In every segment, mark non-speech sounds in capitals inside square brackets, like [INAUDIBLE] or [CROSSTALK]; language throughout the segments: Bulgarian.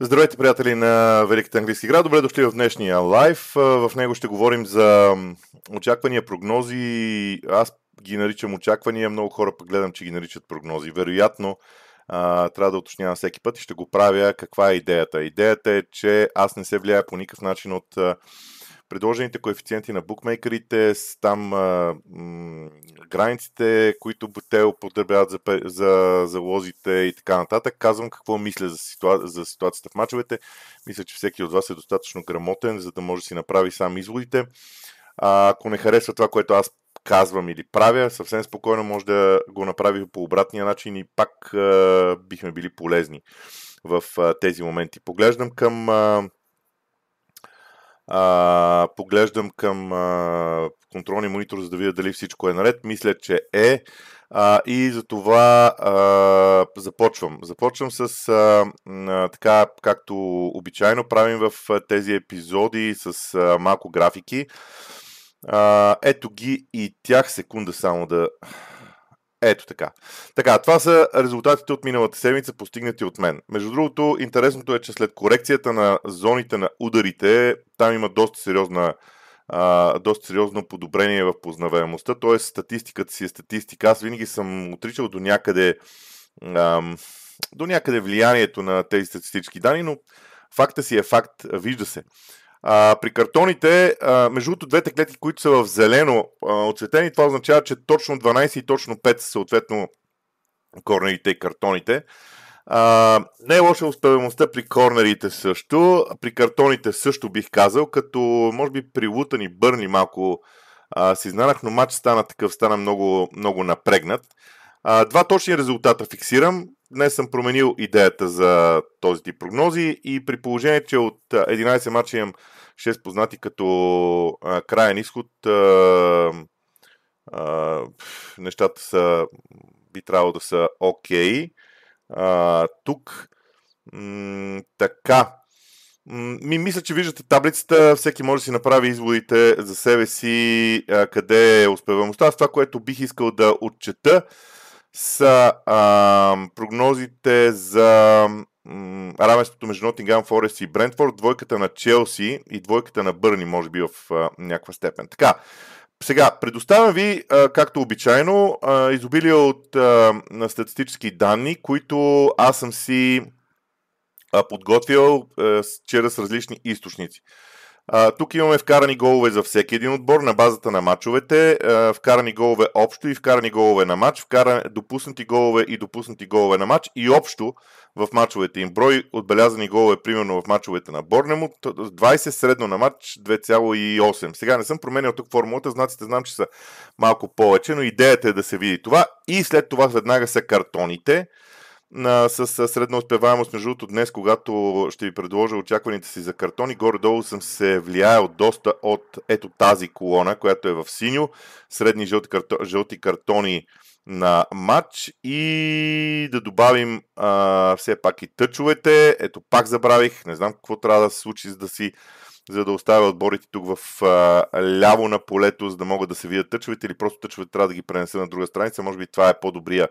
Здравейте, приятели на Великата английска игра. Добре дошли в днешния лайв. В него ще говорим за очаквания, прогнози. Аз ги наричам очаквания, много хора пък гледам, че ги наричат прогнози. Вероятно, трябва да уточнявам всеки път и ще го правя. Каква е идеята? Идеята е, че аз не се влияя по никакъв начин от предложените коефициенти на букмейкерите, там а, м- границите, които те употребяват за, за залозите и така нататък. Казвам какво мисля за, ситуа... за ситуацията в мачовете. Мисля, че всеки от вас е достатъчно грамотен, за да може да си направи сам изводите. А, ако не харесва това, което аз казвам или правя, съвсем спокойно може да го направи по обратния начин и пак а, бихме били полезни в а, тези моменти. Поглеждам към а, а, поглеждам към а, контролния монитор, за да видя дали всичко е наред. Мисля, че е. А, и за това а, започвам. Започвам с а, а, така, както обичайно правим в тези епизоди с а, малко графики. А, ето ги и тях секунда само да ето така. Така, това са резултатите от миналата седмица, постигнати от мен. Между другото, интересното е, че след корекцията на зоните на ударите, там има доста сериозна а, доста сериозно подобрение в познаваемостта, т.е. статистиката си е статистика. Аз винаги съм отричал до някъде ам, до някъде влиянието на тези статистически данни, но факта си е факт, вижда се. А, при картоните, а, между другото, двете клетки, които са в зелено а, оцветени, това означава, че точно 12 и точно 5 са съответно корнерите и картоните. А, не е лоша успеваемостта при корнерите също, при картоните също бих казал, като може би при Лутани Бърни малко а, си знанах, но матч стана такъв, стана много, много напрегнат. А, два точни резултата фиксирам. Днес съм променил идеята за този тип прогнози и при положение, че от 11 мача имам 6 познати като а, краен изход, а, а, нещата са, би трябвало да са окей. Okay. тук м- така. Ми мисля, че виждате таблицата, всеки може да си направи изводите за себе си, а, къде е успеваемостта. Това, което бих искал да отчета, са а, прогнозите за равенството между Nottingham Forest и Брентфорд, двойката на Челси и двойката на Бърни, може би в а, някаква степен. Така, сега, предоставям ви, а, както обичайно, а, изобилие от а, статистически данни, които аз съм си а, подготвил а, чрез различни източници. А, тук имаме вкарани голове за всеки един отбор на базата на матчовете, а, вкарани голове общо и вкарани голове на матч, вкарани, допуснати голове и допуснати голове на матч и общо в матчовете им. Брой отбелязани голове, примерно в матчовете на Борнемут, 20 средно на матч 2,8. Сега не съм променял тук формулата, знаците знам, че са малко повече, но идеята е да се види това. И след това веднага са картоните с, с средна успеваемост. Между другото, днес, когато ще ви предложа очакваните си за картони, горе-долу съм се влияел доста от ето тази колона, която е в синьо, средни жълти, карто, жълти картони на матч и да добавим а, все пак и тъчовете. Ето пак забравих, не знам какво трябва да се случи, за да си за да оставя отборите тук в а, ляво на полето, за да могат да се видят тъчовете или просто тъчовете трябва да ги пренеса на друга страница. Може би това е по-добрия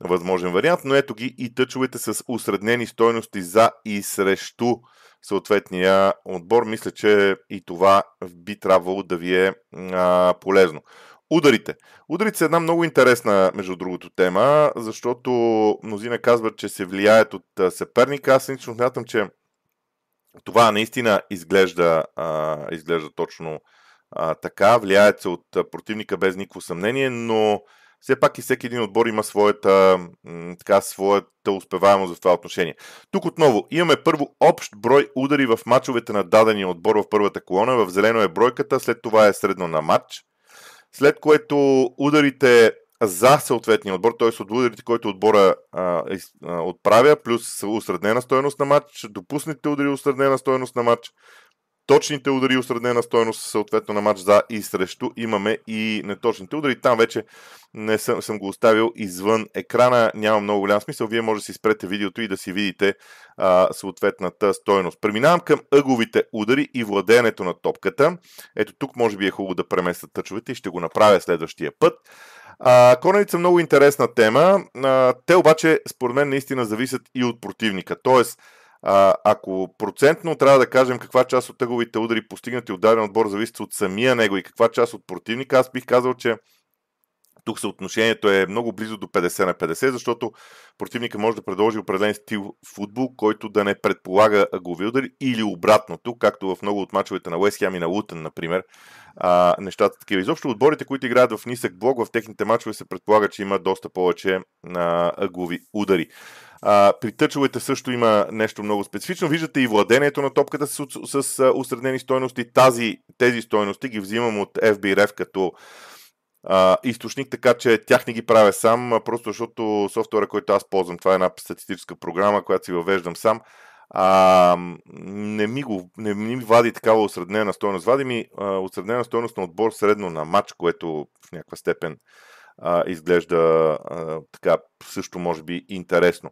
възможен вариант, но ето ги и тъчовете с усреднени стойности за и срещу съответния отбор. Мисля, че и това би трябвало да ви е а, полезно. Ударите. Ударите са една много интересна, между другото, тема, защото мнозина казват, че се влияят от съперника. Аз лично смятам, че това наистина изглежда, а, изглежда точно а, така. Влияят се от противника без никакво съмнение, но все пак и всеки един отбор има своята, така, своята успеваемост в това отношение. Тук отново имаме първо общ брой удари в мачовете на дадения отбор в първата колона. В зелено е бройката, след това е средно на матч. След което ударите за съответния отбор, т.е. от ударите, който отбора а, отправя, плюс усреднена стоеност на матч, допуснете удари усреднена стоеност на матч, точните удари осреднена стоеност съответно на матч за и срещу. Имаме и неточните удари. Там вече не съм, съм го оставил извън екрана. Няма много голям смисъл. Вие може да си спрете видеото и да си видите а, съответната стоеност. Преминавам към ъговите удари и владеенето на топката. Ето тук може би е хубаво да преместят тъчовете и ще го направя следващия път. А, са много интересна тема. А, те обаче, според мен, наистина зависят и от противника. Тоест, А, ако процентно трябва да кажем каква част от тъговите удари постигнати от даден отбор зависи от самия него и каква част от противника, аз бих казал, че тук съотношението е много близо до 50 на 50, защото противника може да предложи определен стил футбол, който да не предполага глави удари или обратното, както в много от мачовете на Уест Хем и на Лутън, например. А, нещата такива. Изобщо отборите, които играят в нисък блок, в техните мачове се предполага, че има доста повече а, удари. А, при тъчовете също има нещо много специфично. Виждате и владението на топката с, с, с усреднени стойности. Тази, тези стойности ги взимам от FBRF като източник, така че тях не ги правя сам, просто защото софтуера, който аз ползвам, това е една статистическа програма, която си въвеждам сам, а, не, ми го, не ми вади такава осреднена стойност. Вади ми а, осреднена стойност на отбор средно на матч, което в някаква степен а, изглежда а, така също може би интересно.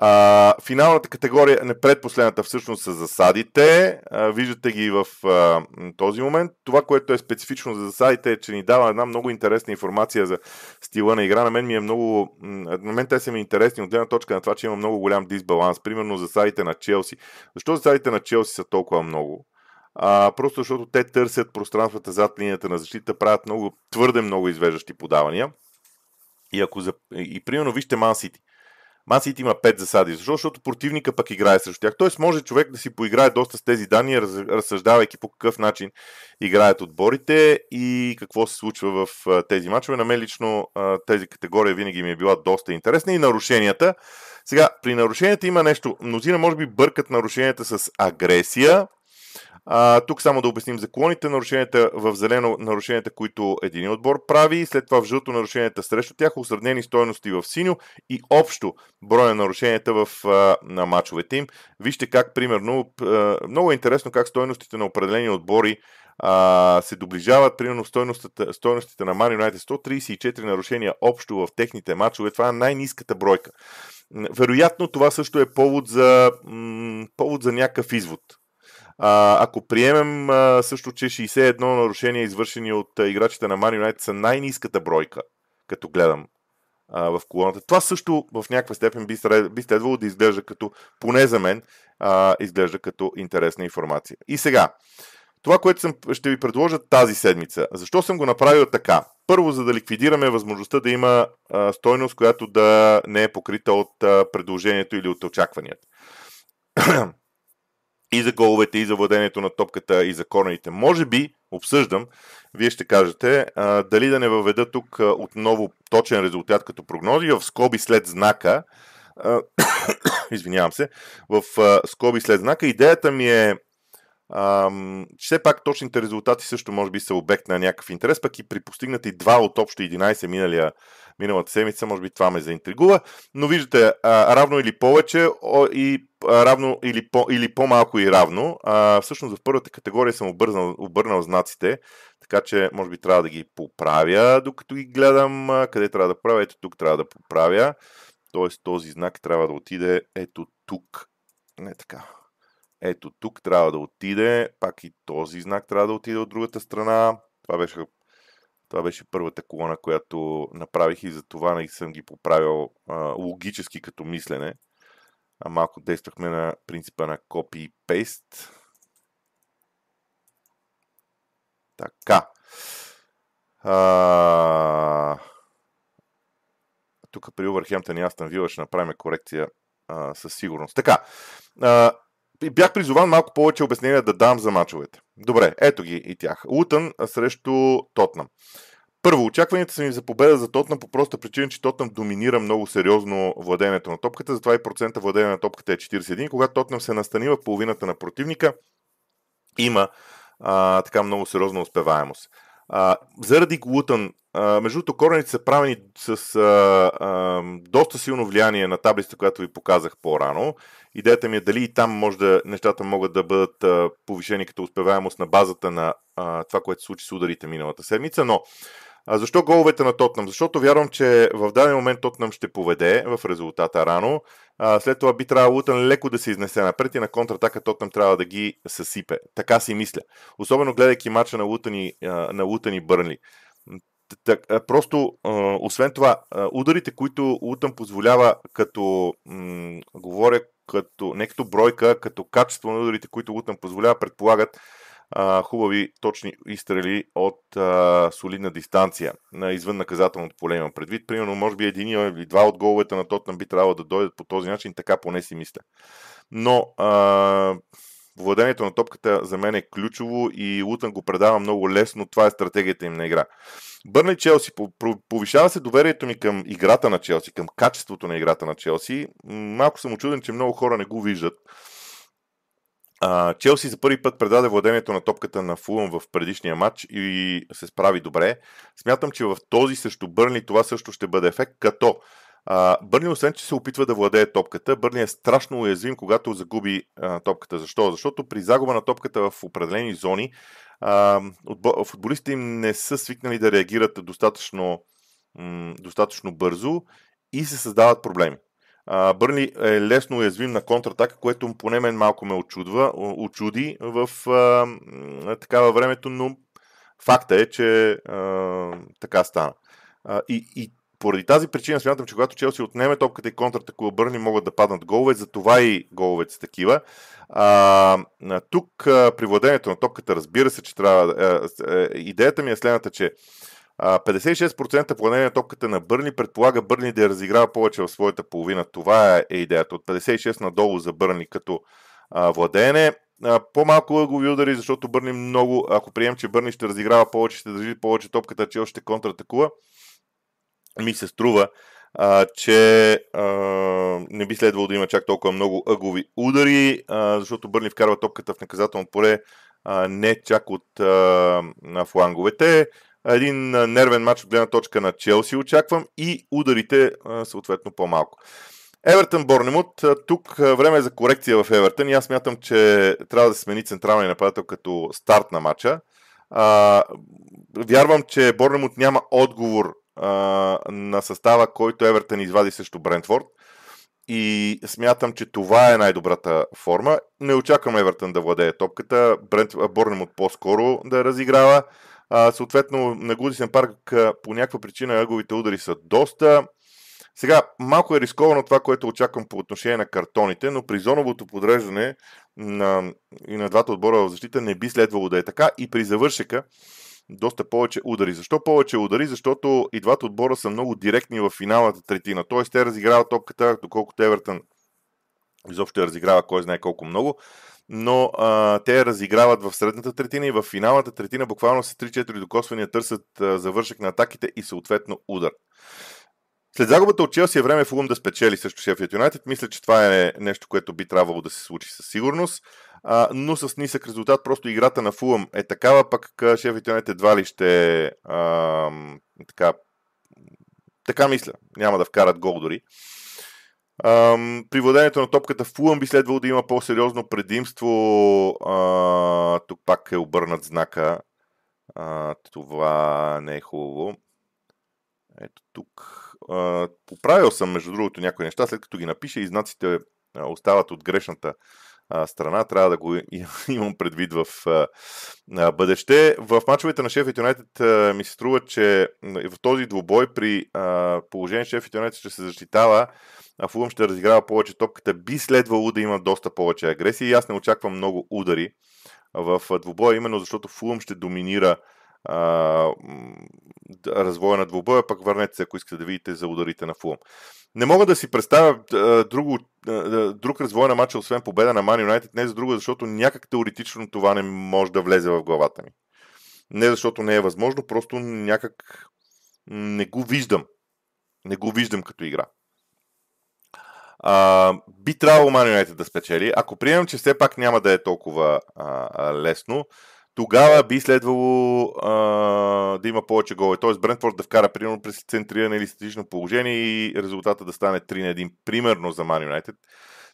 А, финалната категория, не предпоследната всъщност са засадите. А, виждате ги в а, този момент. Това, което е специфично за засадите е, че ни дава една много интересна информация за стила на игра. На мен ми е много... На мен те са ми интересни от гледна точка на това, че има много голям дисбаланс. Примерно засадите на Челси. Защо засадите на Челси са толкова много? А, просто защото те търсят пространствата зад линията на защита, правят много, твърде много извеждащи подавания. И, ако за... и примерно вижте Ман Сити. Ман Сити има 5 засади. Защо? Защото противника пък играе срещу тях. Тоест може човек да си поиграе доста с тези данни, разсъждавайки по какъв начин играят отборите и какво се случва в тези мачове. На мен лично тези категория винаги ми е била доста интересна и нарушенията. Сега, при нарушенията има нещо. Мнозина може би бъркат нарушенията с агресия, а, тук само да обясним законите. Нарушенията в зелено нарушенията, които един отбор прави, след това в жълто нарушенията срещу тях, осреднени стоености в синьо и общо броя нарушенията в, а, на мачовете им. Вижте как, примерно, а, много е интересно как стоеностите на определени отбори а, се доближават. Примерно стойностите на Man United 134 нарушения общо в техните мачове. Това е най-низката бройка. Вероятно това също е повод за, м- повод за някакъв извод. А, ако приемем а, също, че 61 нарушения, извършени от а, играчите на Man United, са най-низката бройка, като гледам а, в колоната. Това също в някаква степен би, би следвало да изглежда като, поне за мен, а, изглежда като интересна информация. И сега, това, което съм, ще ви предложа тази седмица. Защо съм го направил така? Първо, за да ликвидираме възможността да има а, стойност, която да не е покрита от а, предложението или от очакванията и за головете, и за владението на топката, и за корнерите. Може би, обсъждам, вие ще кажете, а, дали да не въведа тук а, отново точен резултат като прогнози, в скоби след знака, а, [COUGHS] извинявам се, в а, скоби след знака. Идеята ми е Ам, все пак точните резултати също може би са обект на някакъв интерес, пък и при постигнати два от общо 11 миналия, миналата седмица, може би това ме заинтригува. Но виждате, а, равно или повече о, и равно или, по, или по-малко и равно. А, всъщност в първата категория съм обърнал, обърнал знаците, така че може би трябва да ги поправя, докато ги гледам. А, къде трябва да правя? Ето тук трябва да поправя. Тоест този знак трябва да отиде ето тук. Не така. Ето тук трябва да отиде, пак и този знак трябва да отиде от другата страна. Това беше, това беше първата колона, която направих и за това не съм ги поправил а, логически като мислене. А малко действахме на принципа на copy и paste. Така. А... Тук при Overhampton и Астан Вила ще направим корекция а, със сигурност. Така. А, бях призован малко повече обяснения да дам за мачовете. Добре, ето ги и тях. Лутън срещу Тотнам. Първо, очакванията са ми за победа за Тотнам по проста причина, че Тотнам доминира много сериозно владението на топката, затова и процента владение на топката е 41. Когато Тотнам се настани в половината на противника, има а, така много сериозна успеваемост. А, заради Лутън, между другото, корените са правени с а, а, доста силно влияние на таблицата, която ви показах по-рано. Идеята ми е дали и там може да, нещата могат да бъдат а, повишени като успеваемост на базата на а, това, което се случи с ударите миналата седмица, но а защо головете на Тотнам? Защото вярвам, че в даден момент Тотнам ще поведе в резултата рано. А, след това би трябвало Лутън леко да се изнесе напред и на контратака Тотнам трябва да ги съсипе. Така си мисля. Особено гледайки мача на Лутън и, на Лутън Бърнли. Так, просто, освен това, ударите, които Лутън позволява, като м- говоря като, не като бройка, като качество на ударите, които Лутън позволява, предполагат а, хубави, точни изстрели от а, солидна дистанция, на извън наказателното поле имам предвид. Примерно, може би един или два от головете на Тотнам би трябвало да дойдат по този начин, така поне си мисля. Но а, владението на топката за мен е ключово и Лутън го предава много лесно. Това е стратегията им на игра. Бърна Челси. Повишава се доверието ми към играта на Челси, към качеството на играта на Челси. Малко съм очуден, че много хора не го виждат. Челси за първи път предаде владението на топката на Фулъм в предишния матч и се справи добре. Смятам, че в този срещу Бърни това също ще бъде ефект, като Бърни, освен че се опитва да владее топката, Бърни е страшно уязвим, когато загуби а, топката. Защо? Защото при загуба на топката в определени зони а, футболистите им не са свикнали да реагират достатъчно, м- достатъчно бързо и се създават проблеми. Бърни е лесно уязвим на контратака, което поне мен малко ме очудва, очуди в а, такава времето, но факта е, че а, така стана. А, и, и поради тази причина смятам, че когато Челси отнеме топката и контратакува Бърни, могат да паднат голове, затова и головете са такива. А, тук а, при владението на топката, разбира се, че трябва. А, а, идеята ми е следната, че 56% владение на топката на Бърни предполага Бърни да я разиграва повече в своята половина. Това е идеята. От 56 надолу за Бърни като владеене. По-малко ъгови удари, защото Бърни много, ако прием, че Бърни ще разиграва повече, ще държи повече топката, че още контратакува, ми се струва, а, че а, не би следвало да има чак толкова много ъгови удари, а, защото Бърни вкарва топката в наказателно поле а, не чак от а, на фланговете един нервен матч от гледна точка на Челси очаквам и ударите съответно по-малко. Евертън Борнемут. Тук време е за корекция в Евертън и аз мятам, че трябва да се смени централния нападател като старт на матча. Вярвам, че Борнемут няма отговор на състава, който Евертън извади срещу Брентфорд. И смятам, че това е най-добрата форма. Не очаквам Евертън да владее топката. Борнемут по-скоро да разиграва. А, съответно, на Гудисен парк по някаква причина ъговите удари са доста. Сега, малко е рисковано това, което очаквам по отношение на картоните, но при зоновото подреждане на, и на двата отбора в защита не би следвало да е така. И при завършека доста повече удари. Защо повече удари? Защото и двата отбора са много директни в финалната третина. Т.е. те разиграват топката, доколкото Евертън изобщо разиграва кой знае колко много но а, те разиграват в средната третина и в финалната третина буквално с 3-4 докосвания търсят а, завършък на атаките и съответно удар. След загубата от Челси е време Фулъм да спечели също Шефият Юнайтед. Мисля, че това е нещо, което би трябвало да се случи със сигурност. А, но с нисък резултат, просто играта на Фулъм е такава, пък Шефият Юнайтед едва ли ще а, така, така мисля. Няма да вкарат гол дори. Ам, при владението на топката Фулъм би следвало да има по-сериозно предимство. А, тук пак е обърнат знака. А, това не е хубаво. Ето тук. А, поправил съм, между другото, някои неща, след като ги напиша и знаците остават от грешната страна. Трябва да го [LAUGHS] имам предвид в бъдеще. В мачовете на Шеф Юнайтед ми се струва, че в този двубой при а, положение Шеф Юнайтед ще се защитава а Фулъм ще разиграва повече топката, би следвало да има доста повече агресия и аз не очаквам много удари в двубоя, именно защото Фулъм ще доминира развоя на двубоя, пък върнете се, ако искате да видите за ударите на Фулъм. Не мога да си представя а, друг развой на матча, освен победа на Ман Юнайтед, не за друго, защото някак теоретично това не може да влезе в главата ми. Не защото не е възможно, просто някак не го виждам. Не го виждам като игра. А, би трябвало Man United да спечели. Ако приемем, че все пак няма да е толкова а, лесно, тогава би следвало а, да има повече голове. Т.е. Брентфорд да вкара примерно през центриране или статично положение и резултата да стане 3 на 1, примерно за Man United.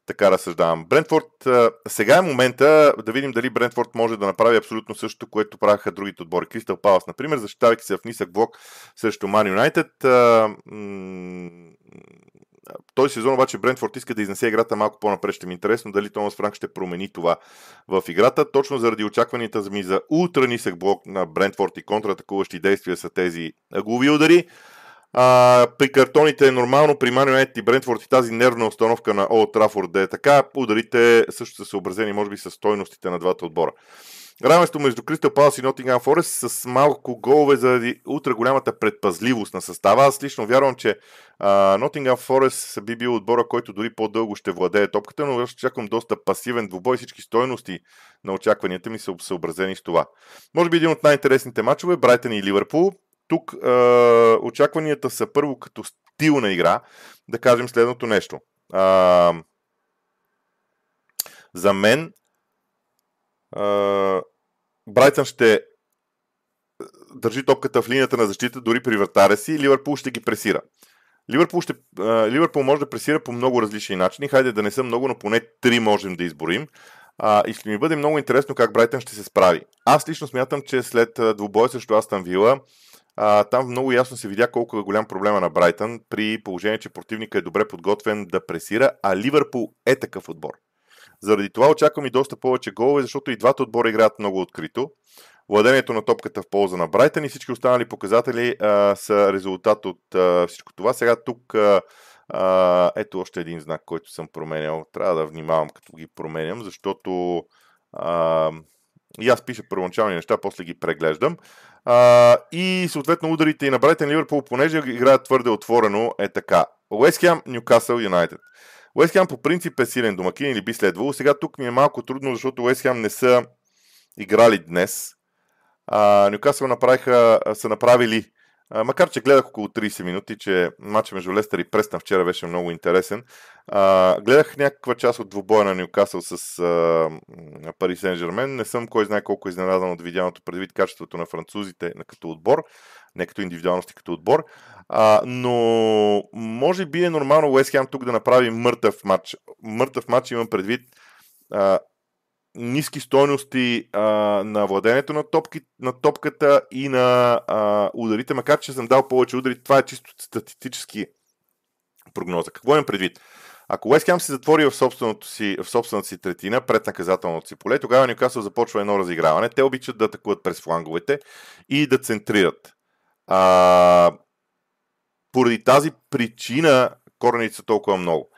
Така разсъждавам. Брентфорд, сега е момента да видим дали Брентфорд може да направи абсолютно същото, което правяха другите отбори. Кристал Палас, например, защитавайки се в нисък блок срещу Man Юнайтед този сезон обаче Брентфорд иска да изнесе играта малко по-напред. Ще ми е интересно дали Томас Франк ще промени това в играта. Точно заради очакванията ми за ултра нисък блок на Брентфорд и контратакуващи действия са тези глави удари. А, при картоните е нормално, при United и Брентфорд и тази нервна установка на Олд Трафорд да е така, ударите също са съобразени, може би, с стойностите на двата отбора. Равенство между Кристал Палас и Нотингам Форест с малко голове заради утре голямата предпазливост на състава. Аз лично вярвам, че Нотингам Форест би бил отбора, който дори по-дълго ще владее топката, но аз очаквам доста пасивен двубой. Всички стойности на очакванията ми са съобразени с това. Може би един от най-интересните матчове Брайтън и Ливърпул. Тук е, очакванията са първо като стил на игра, да кажем следното нещо. Е, за мен Брайтън ще държи топката в линията на защита дори при вратаря си, Ливърпул ще ги пресира. Ливърпул, ще, Ливърпул може да пресира по много различни начини. Хайде да не са много, но поне три можем да изборим. А, и ще ми бъде много интересно как Брайтън ще се справи. Аз лично смятам, че след двубоя срещу Астан Вила, а, там много ясно се видя колко е голям проблема на Брайтън при положение, че противника е добре подготвен да пресира, а Ливърпул е такъв отбор. Заради това очаквам и доста повече голове, защото и двата отбора играят много открито. Владението на топката в полза на Брайтън и всички останали показатели а, са резултат от а, всичко това. Сега тук а, а, ето още един знак, който съм променял. Трябва да внимавам като ги променям, защото а, и аз пиша първоначални неща, после ги преглеждам. А, и съответно ударите и на Брайтън Ливърпул, понеже играят твърде отворено, е така. Уест Хем, Ньюкасъл, Юнайтед. Уест Хем по принцип е силен домакин или би следвало. Сега тук ми е малко трудно, защото Уест Хем не са играли днес. Нюкасъл направиха, са направили а, макар, че гледах около 30 минути, че матча между Лестър и Престън вчера беше много интересен. А, гледах някаква част от двубоя на Ньюкасъл с Пари Сен Жермен. Не съм кой знае колко изненадан от видяното предвид качеството на французите като отбор, не като индивидуалности, като отбор. А, но може би е нормално Уест Хем тук да направи мъртъв матч. Мъртъв матч имам предвид а, ниски стойности а, на владението на, топки, на топката и на а, ударите, макар че съм дал повече удари, това е чисто статистически прогноза. Какво имам предвид? Ако Уест Хем се затвори в, собственото си, в собствената си третина пред наказателното си поле, тогава Нюкасъл започва едно разиграване. Те обичат да атакуват през фланговете и да центрират. А, поради тази причина корените са толкова много.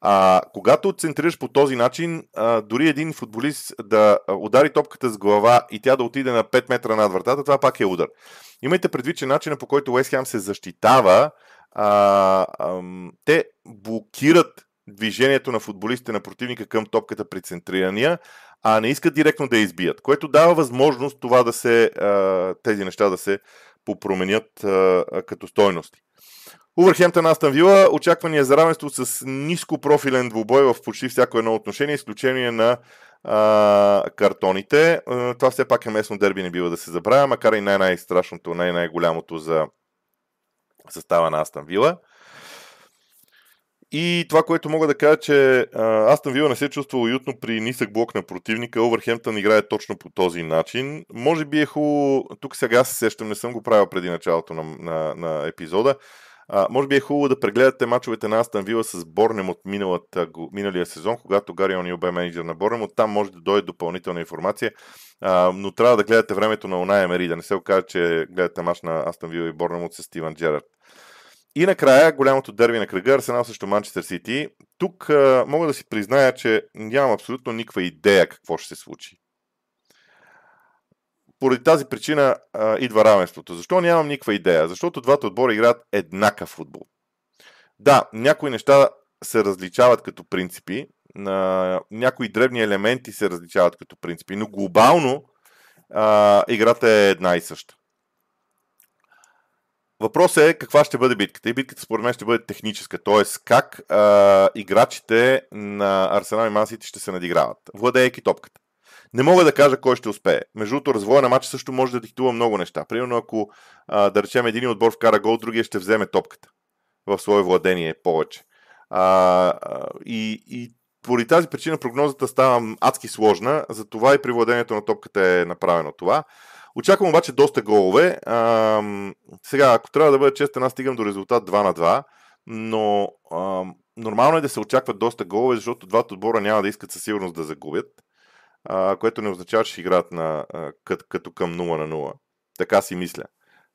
А, когато центрираш по този начин, а, дори един футболист да удари топката с глава и тя да отиде на 5 метра над вратата, това пак е удар. Имайте предвид, че начина по който Уест Хем се защитава, а, а, те блокират движението на футболистите на противника към топката при центрирания, а не искат директно да я избият, което дава възможност това да се, а, тези неща да се попроменят а, като стойности. Увърхемтън Астан Вила, очаквания за равенство с ниско профилен двубой в почти всяко едно отношение, изключение на а, картоните. А, това все пак е местно дерби, не бива да се забравя, макар и най-най-страшното, най-най-голямото за състава на Астан Вила. И това, което мога да кажа, че Астан Вила не се чувства уютно при нисък блок на противника. Овърхемптън играе точно по този начин. Може би е хубаво, тук сега се сещам, не съм го правил преди началото на, на, на епизода, а, може би е хубаво да прегледате мачовете на Астан Вила с Борнем от миналата, миналия сезон, когато Гари Онил бе менеджер на Борнем. Там може да дойде допълнителна информация, а, но трябва да гледате времето на Оная Емери, да не се окаже, че гледате мач на Астан Вила и Борнем от с Стивен Джерард. И накрая, голямото дерби на кръга, Арсенал срещу Манчестър Сити. Тук а, мога да си призная, че нямам абсолютно никаква идея какво ще се случи. Поради тази причина а, идва равенството. Защо нямам никаква идея? Защото двата отбора играят еднакъв футбол. Да, някои неща се различават като принципи, на някои древни елементи се различават като принципи, но глобално а, играта е една и съща. Въпросът е каква ще бъде битката. И битката според мен ще бъде техническа, т.е. как а, играчите на Арсенал и Мансити ще се надиграват, владеейки топката. Не мога да кажа кой ще успее. Между другото, развоя на матча също може да диктува много неща. Примерно, ако а, да речем един отбор вкара гол, другия ще вземе топката в свое владение повече. А, и, и поради тази причина прогнозата става адски сложна, затова и при владението на топката е направено това. Очаквам обаче доста голове. А, сега, ако трябва да бъда честен, аз стигам до резултат 2 на 2, но а, нормално е да се очакват доста голове, защото двата отбора няма да искат със сигурност да загубят а, което не означава, че ще играят на, а, като, като към 0 на 0. Така си мисля.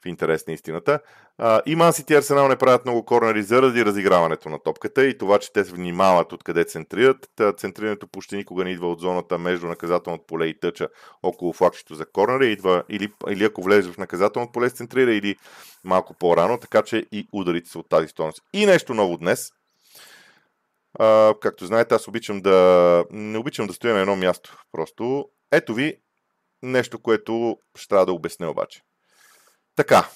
Интерес на истината. А, и Ман Сити Арсенал не правят много корнери заради разиграването на топката и това, че те се внимават откъде центрират. Центрирането почти никога не идва от зоната между наказателното поле и тъча около флагчето за корнера. Идва или, или ако влезе в наказателното поле, центрира или малко по-рано, така че и ударите са от тази стойност. И нещо ново днес. А, както знаете, аз обичам да... не обичам да стоя на едно място. Просто ето ви нещо, което ще трябва да обясня обаче. Така,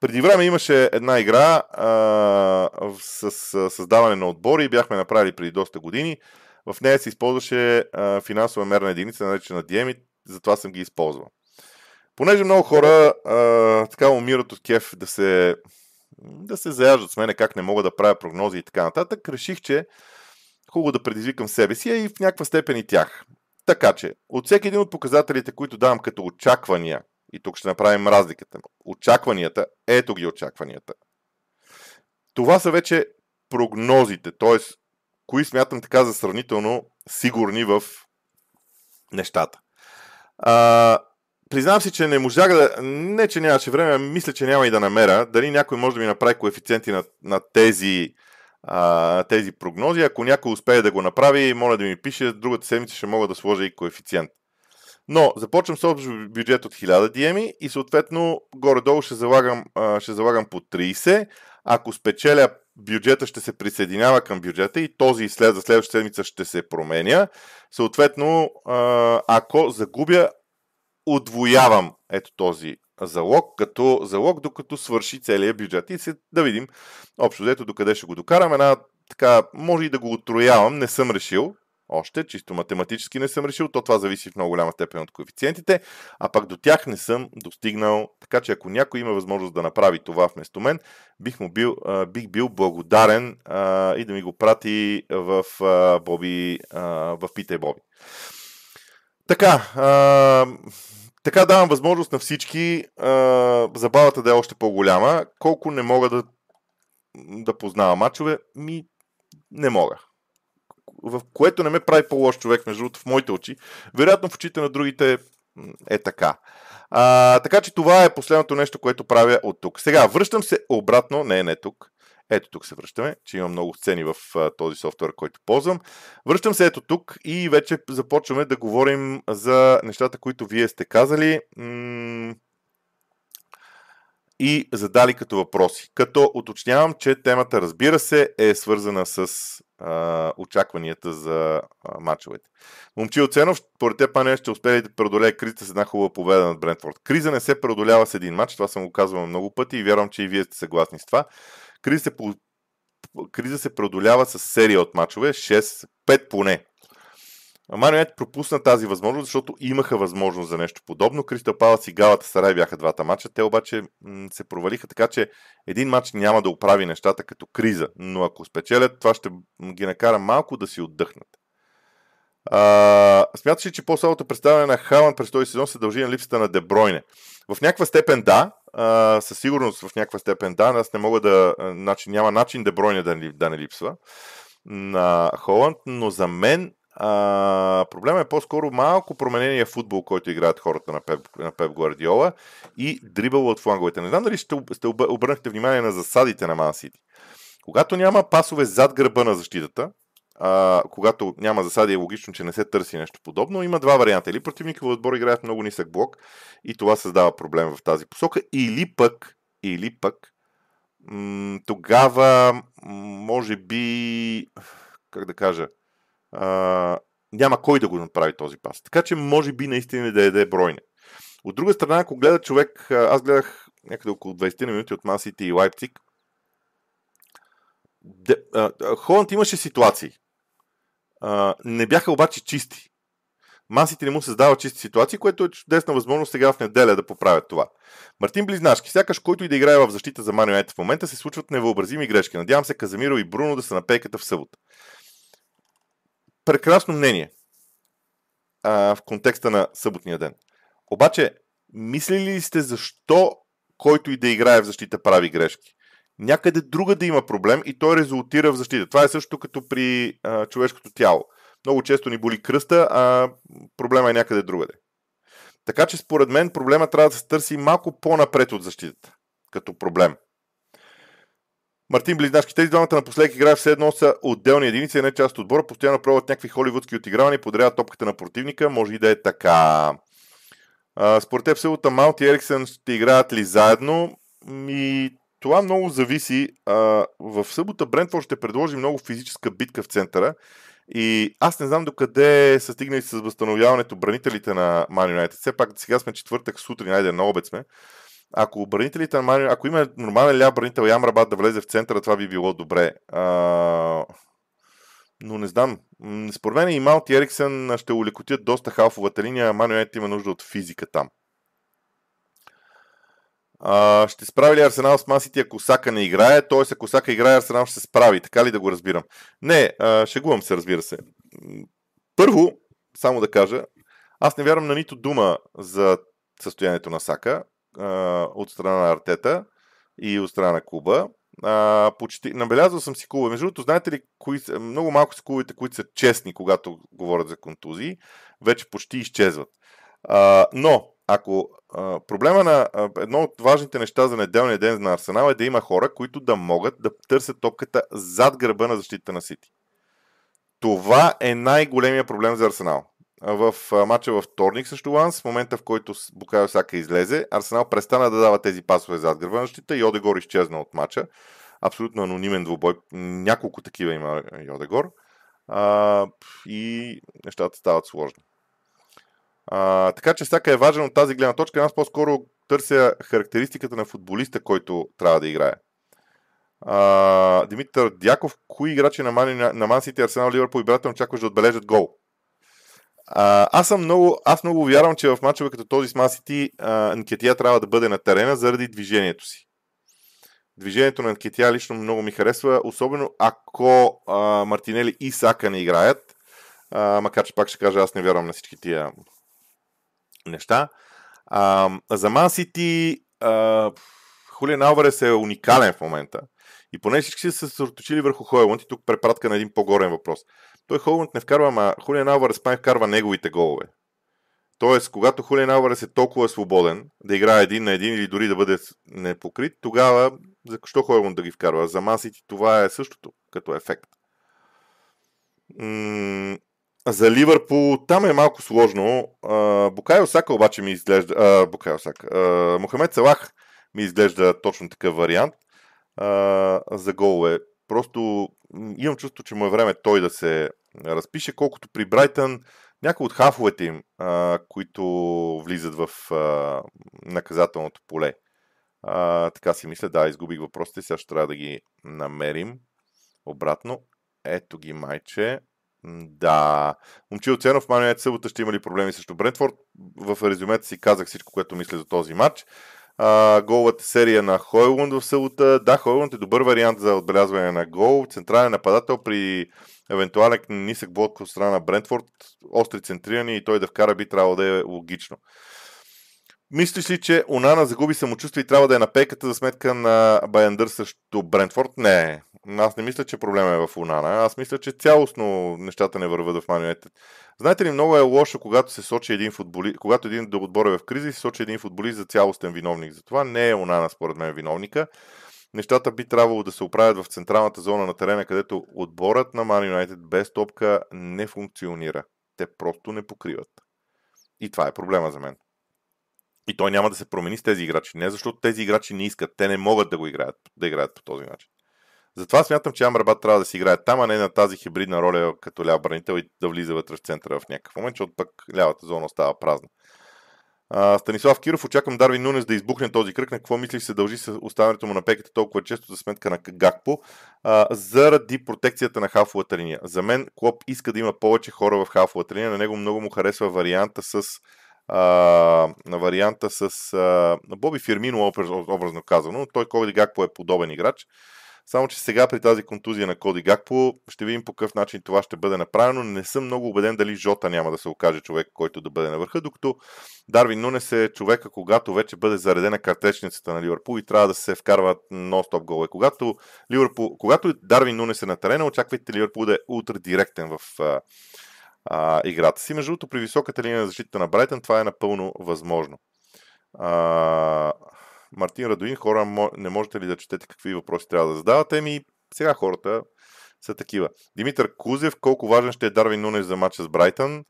преди време имаше една игра а, с, с създаване на отбори, бяхме направили преди доста години. В нея се използваше а, финансова мерна единица, наречена Диеми, затова съм ги използвал. Понеже много хора а, така умират от кеф да се, да се заяждат с мене как не мога да правя прогнози и така нататък, реших, че хубаво да предизвикам себе си, и в някаква степен и тях. Така че, от всеки един от показателите, които давам като очаквания и тук ще направим разликата. Очакванията, ето ги очакванията. Това са вече прогнозите, т.е. кои смятам така за сравнително сигурни в нещата. А, признавам си, че не можах да... Не, че нямаше време, мисля, че няма и да намеря. Дали някой може да ми направи коефициенти на, на тези, тези прогнози. Ако някой успее да го направи, моля да ми пише. Другата седмица ще мога да сложа и коефициент. Но започвам с общ бюджет от 1000 диеми и съответно горе-долу ще залагам, ще залагам по 30. Ако спечеля бюджета ще се присъединява към бюджета и този след, за следващата седмица ще се променя. Съответно, ако загубя, отвоявам ето този залог, като залог, докато свърши целият бюджет. И се, да видим общо взето докъде ще го докарам. Една така, може и да го отроявам, не съм решил, още, чисто математически не съм решил, то това зависи в много голяма степен от коефициентите, а пак до тях не съм достигнал, така че ако някой има възможност да направи това вместо мен, бих, му бил, а, бих бил благодарен а, и да ми го прати в а, Боби, а, в Пите Боби. Така, а, така давам възможност на всички а, забавата да е още по-голяма. Колко не мога да, да познавам мачове, ми не мога в което не ме прави по-лош човек, между другото, в моите очи. Вероятно в очите на другите е така. А, така че това е последното нещо, което правя от тук. Сега, връщам се обратно, не, не тук. Ето тук се връщаме, че има много сцени в а, този софтуер, който ползвам. Връщам се ето тук и вече започваме да говорим за нещата, които вие сте казали. М- и задали като въпроси. Като уточнявам, че темата, разбира се, е свързана с а, очакванията за а, мачовете. Момчи Оценов, според теб, пане, ще успее да преодолее кризата с една хубава победа над Брентфорд. Криза не се преодолява с един матч, това съм го казвал много пъти и вярвам, че и вие сте съгласни с това. Криза се, криза се преодолява с серия от мачове, 6, 5 поне. Марионет пропусна тази възможност, защото имаха възможност за нещо подобно. Кристал Палас и Галата Сарай бяха двата мача. Те обаче м- се провалиха, така че един матч няма да оправи нещата като криза. Но ако спечелят, това ще ги накара малко да си отдъхнат. А, смяташ ли, че по-слабото представяне на Халанд през този сезон се дължи на липсата на Дебройне? В някаква степен да, а, със сигурност в някаква степен да, аз не мога да, значи, няма начин Дебройне да, да не липсва на Холанд, но за мен а, проблема е по-скоро малко променения футбол, който играят хората на Пеп, на Пеп Гвардиола и дрибъл от фланговете. Не знам дали ще, сте обърнахте внимание на засадите на Ман Сити. Когато няма пасове зад гърба на защитата, а, когато няма засади, е логично, че не се търси нещо подобно. Има два варианта. Или противника в отбор играе в много нисък блок и това създава проблем в тази посока, или пък, или пък м- тогава, може би, как да кажа, няма кой да го направи този пас. Така че може би наистина да яде бройне. От друга страна, ако гледа човек, аз гледах някъде около 20 минути от City и Лайпциг, Холанд имаше ситуации. Не бяха обаче чисти. Масите не му създава чисти ситуации, което е чудесна възможност сега в неделя да поправят това. Мартин Близнашки, сякаш който и да играе в защита за Манио в момента се случват невъобразими грешки. Надявам се Казамиро и Бруно да са на пейката в събота прекрасно мнение а, в контекста на съботния ден. Обаче, мислили ли сте защо който и да играе в защита прави грешки? Някъде друга да има проблем и той резултира в защита. Това е също като при а, човешкото тяло. Много често ни боли кръста, а проблема е някъде другаде. Така че според мен проблема трябва да се търси малко по-напред от защитата, като проблем. Мартин Близнашки, тези двамата напоследък играят все едно са отделни единици, не част от отбора, постоянно пробват някакви холивудски отигравания, подряват топката на противника, може и да е така. Според теб Силата Маунт и Ериксън ще играят ли заедно? И това много зависи. В събота Брентфорд ще предложи много физическа битка в центъра и аз не знам докъде са стигнали с възстановяването бранителите на Man United. Все пак сега сме четвъртък сутрин, айде на обед сме. Ако бранителите на Man ако има нормален ляв бранител Ямрабат да влезе в центъра, това би било добре. А, но не знам. Според мен и Маунт и Ериксън ще улекотят доста халфовата линия, а United има нужда от физика там. А, ще справи ли Арсенал с Масити, ако Сака не играе? Т.е. ако Сака играе, Арсенал ще се справи. Така ли да го разбирам? Не, а, шегувам се, разбира се. Първо, само да кажа, аз не вярвам на нито дума за състоянието на Сака от страна на Артета и от страна на клуба. А, почти, набелязал съм си клуба. Между другото, знаете ли, кои, много малко са клубите, които са честни, когато говорят за контузии, вече почти изчезват. А, но, ако а, проблема на а, едно от важните неща за неделния ден на Арсенал е да има хора, които да могат да търсят топката зад гърба на защита на Сити. Това е най-големия проблем за Арсенал. В матча във вторник срещу Ланс, в момента в който Букайо Сака излезе, Арсенал престана да дава тези пасове зад гърба на защита и Одегор изчезна от матча. Абсолютно анонимен двубой. Няколко такива има Йодегор. А, и нещата стават сложни. А, така че всяка е важен от тази гледна точка. Аз по-скоро търся характеристиката на футболиста, който трябва да играе. А, Димитър Дяков, кои играчи на Ман, на Ман Сити, Арсенал, Ливърпул и Братън очакваш да отбележат гол? Аз съм много, аз много вярвам, че в мачове като този с Ман Сити, Нкетия трябва да бъде на терена заради движението си. Движението на Нкетия лично много ми харесва, особено ако а, Мартинели и Сака не играят. А, макар че пак ще кажа, аз не вярвам на всички тия неща. А, за Ман Сити Хулиан Алварес е уникален в момента. И поне всички са се съсредоточили върху Хойланд и тук препратка на един по-горен въпрос. Той Хойланд не вкарва, ама Хулиан Алварес пай вкарва неговите голове. Тоест, когато Хулиан Алварес е толкова свободен да играе един на един или дори да бъде непокрит, тогава защо Хойланд да ги вкарва? За Ман Сити това е същото като ефект. За Ливърпул там е малко сложно. Букай Осака обаче ми изглежда... Букай Осака. Мохамед Салах ми изглежда точно такъв вариант за голове. Просто имам чувство, че му е време той да се разпише, колкото при Брайтън някои от хафовете им, които влизат в наказателното поле. така си мисля, да, изгубих въпросите, сега ще трябва да ги намерим обратно. Ето ги, майче. Да. Момчил Ценов, Манует събота ще има ли проблеми срещу Брентфорд? В резюмета си казах всичко, което мисля за този матч. А, голата серия на Хойлунд в събота. Да, Хойлунд е добър вариант за отбелязване на гол. Централен нападател при евентуален нисък блок от страна на Брентфорд. Остри центрирани и той да вкара би трябвало да е логично. Мислиш ли, че Онана загуби самочувствие и трябва да е на пейката за сметка на Байандър срещу Брентфорд? Не. Аз не мисля, че проблема е в Онана. Аз мисля, че цялостно нещата не върват в Man Знаете ли, много е лошо, когато се сочи един футболист, когато един отбор е в криза и се сочи един футболист за цялостен виновник. Затова не е Онана, според мен, виновника. Нещата би трябвало да се оправят в централната зона на терена, където отборът на Man United без топка не функционира. Те просто не покриват. И това е проблема за мен. И той няма да се промени с тези играчи. Не защото тези играчи не искат. Те не могат да го играят, да играят по този начин. Затова смятам, че Амрабат трябва да си играе там, а не на тази хибридна роля като ляв бранител и да влиза вътре в центъра в някакъв момент, защото пък лявата зона остава празна. А, Станислав Киров, очаквам Дарвин Нунес да избухне този кръг. На какво мислиш се дължи с оставането му на пеката толкова често за сметка на Гакпо? А, заради протекцията на хафовата линия. За мен Клоп иска да има повече хора в хафовата линия. На него много му харесва варианта с а, на варианта с а, Боби Фирмино, образно казано. Той Коди Гакпо е подобен играч. Само, че сега при тази контузия на Коди Гакпо ще видим по какъв начин това ще бъде направено. Не съм много убеден дали Жота няма да се окаже човек, който да бъде на върха, докато Дарвин Нунес е човека, когато вече бъде заредена картечницата на Ливърпул и трябва да се вкарват нон-стоп голове. Когато, Ливърпул, когато Дарвин Нунес е на терена, очаквайте Ливърпул да е ултра директен в а, играта си. Между другото, при високата линия на защита на Брайтън това е напълно възможно. А, Мартин Радуин, хора, не можете ли да четете какви въпроси трябва да задавате? Ми, сега хората са такива. Димитър Кузев, колко важен ще е Дарвин Нунес за матча с Брайтън?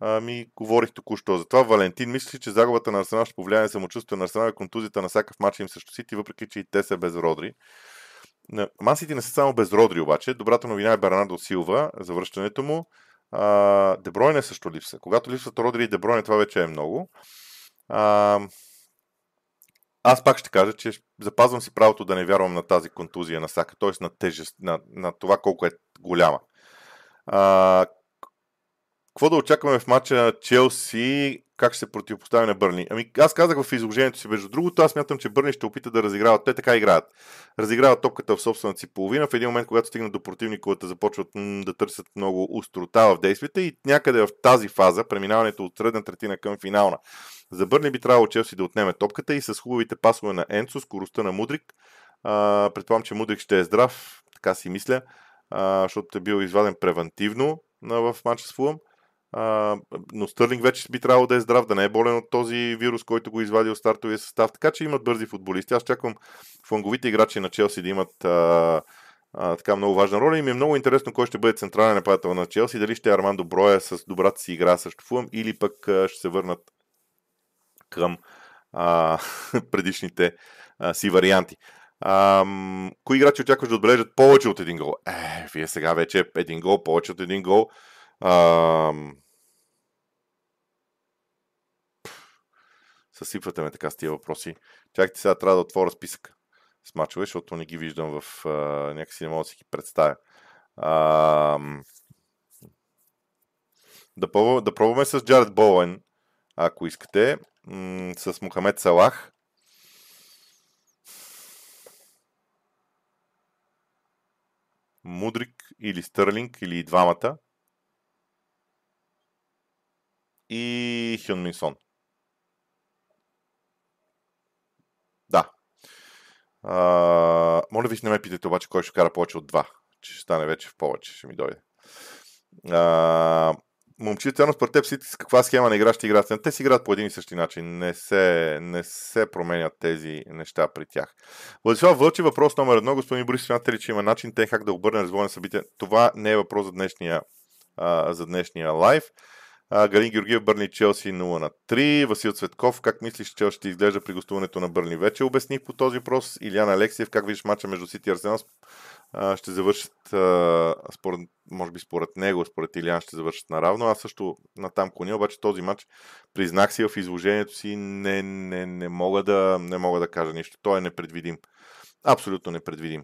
Ами, говорих току-що за това. Валентин мисли, че загубата на Арсенал ще повлияе на самочувствието на Арсенал и контузията на всякакъв матч им срещу Сити, въпреки че и те са без Родри. Ман Сити не са само без Родри обаче. Добрата новина е Бернардо Силва за връщането му. Дебройне също липса. Когато липсват Родри и Дебройне, това вече е много. А, аз пак ще кажа, че запазвам си правото да не вярвам на тази контузия на Сака, т.е. на тежест, на, на това колко е голяма. А, какво да очакваме в матча Челси? Как ще се противопостави на Бърни? Ами аз казах в изложението си, между другото, аз мятам, че Бърни ще опита да разиграват. Те така играят. Разиграват топката в собствената си половина. В един момент, когато стигнат до противниковата, започват м- да търсят много устрота в действията и някъде в тази фаза, преминаването от средна третина към финална. За Бърни би трябвало Челси да отнеме топката и с хубавите пасове на Енцо, скоростта на Мудрик. А, предполагам, че Мудрик ще е здрав, така си мисля, а, защото е бил изваден превентивно в матча с Фулъм. Но Стърлинг вече би трябвало да е здрав, да не е болен от този вирус, който го извади от стартовия състав. Така че имат бързи футболисти. Аз чакам фланговите играчи на Челси да имат а, а, така много важна роля. И ми е много интересно кой ще бъде централен нападател на Челси. Дали ще е Армандо Броя с добрата си игра срещу Фулъм или пък а, ще се върнат към а, [LAUGHS] предишните а, си варианти. А, кои играчи очакваш да отбележат повече от един гол? Е, вие сега вече един гол, повече от един гол. А, Съсипвате ме така с тия въпроси. Чакайте сега, трябва да отворя списък с мачове, защото не ги виждам в... А, някакси не мога да си ги представя. А, да, пробваме, да пробваме с Джаред Боуен, ако искате, м- с Мохамед Салах. Мудрик или Стърлинг или и двамата. И Хюн Минсон. Да. А, моля ви, не ме питайте обаче кой ще кара повече от два. Че ще стане вече в повече, ще ми дойде. А, момчета, според теб си с каква схема на игра ще играят? Те си играят по един и същи начин. Не се, не се променят тези неща при тях. Владислав Вълчи, въпрос номер едно. Господин Борис, смятате ли, че има начин те как да обърне развой на събитие? Това не е въпрос за днешния, а, за днешния лайв. Галин Георгиев, Бърни Челси 0 на 3. Васил Цветков, как мислиш, че ще изглежда при гостуването на Бърни? Вече обясних по този въпрос. Иляна Алексиев, как виждаш мача между Сити и Арсенал? Ще завършат, според, може би според него, според Илян ще завършат наравно. Аз също на там коня, обаче този матч признах си в изложението си, не, не, не, мога да, не мога да кажа нищо. Той е непредвидим. Абсолютно непредвидим.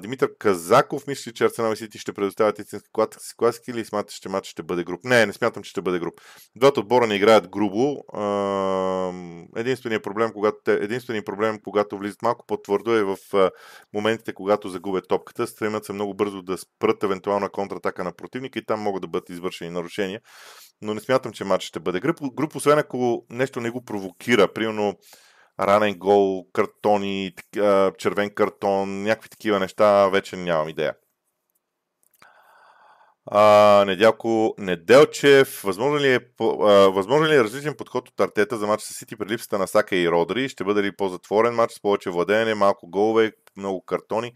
Димитър Казаков мисли, че Арсенал и Сити ще предоставят истински класики или смяташ, че матч ще бъде груп? Не, не смятам, че ще бъде груп. Двата отбора не играят грубо. Единственият проблем, когато, единственият проблем, когато влизат малко по-твърдо е в моментите, когато загубят топката. Стремят се много бързо да спрат евентуална контратака на противника и там могат да бъдат извършени нарушения. Но не смятам, че матч ще бъде груп. Груп, освен ако нещо не го провокира. Примерно ранен гол, картони, червен картон, някакви такива неща, вече нямам идея. А, Недялко Неделчев, възможно ли, е, а, възможно ли е различен подход от Артета за матча с Сити при липсата на Сака и Родри? Ще бъде ли по-затворен матч с повече владеене, малко голове, много картони?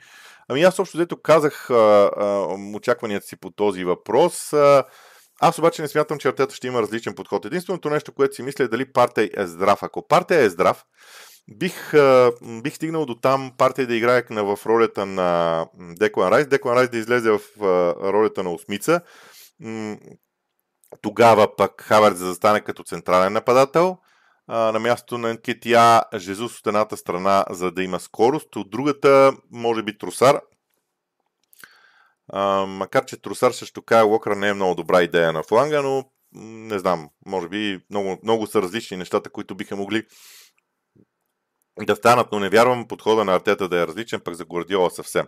Ами аз общо взето казах а, а, очакванията си по този въпрос. А, аз обаче не смятам, че Артета ще има различен подход. Единственото нещо, което си мисля е дали партия е здрав. Ако партия е здрав, бих, бих стигнал до там партия да играе в ролята на Деклан Райс. Деклан Райс да излезе в ролята на осмица. Тогава пък Хаверт да застане като централен нападател. На мястото на Нкетия Жезус от едната страна, за да има скорост. От другата, може би Трусар, а, макар, че Трусар също Кай Локър не е много добра идея на фланга, но не знам, може би много, много са различни нещата, които биха могли да станат, но не вярвам подхода на Артета да е различен, пък за Гордиола съвсем.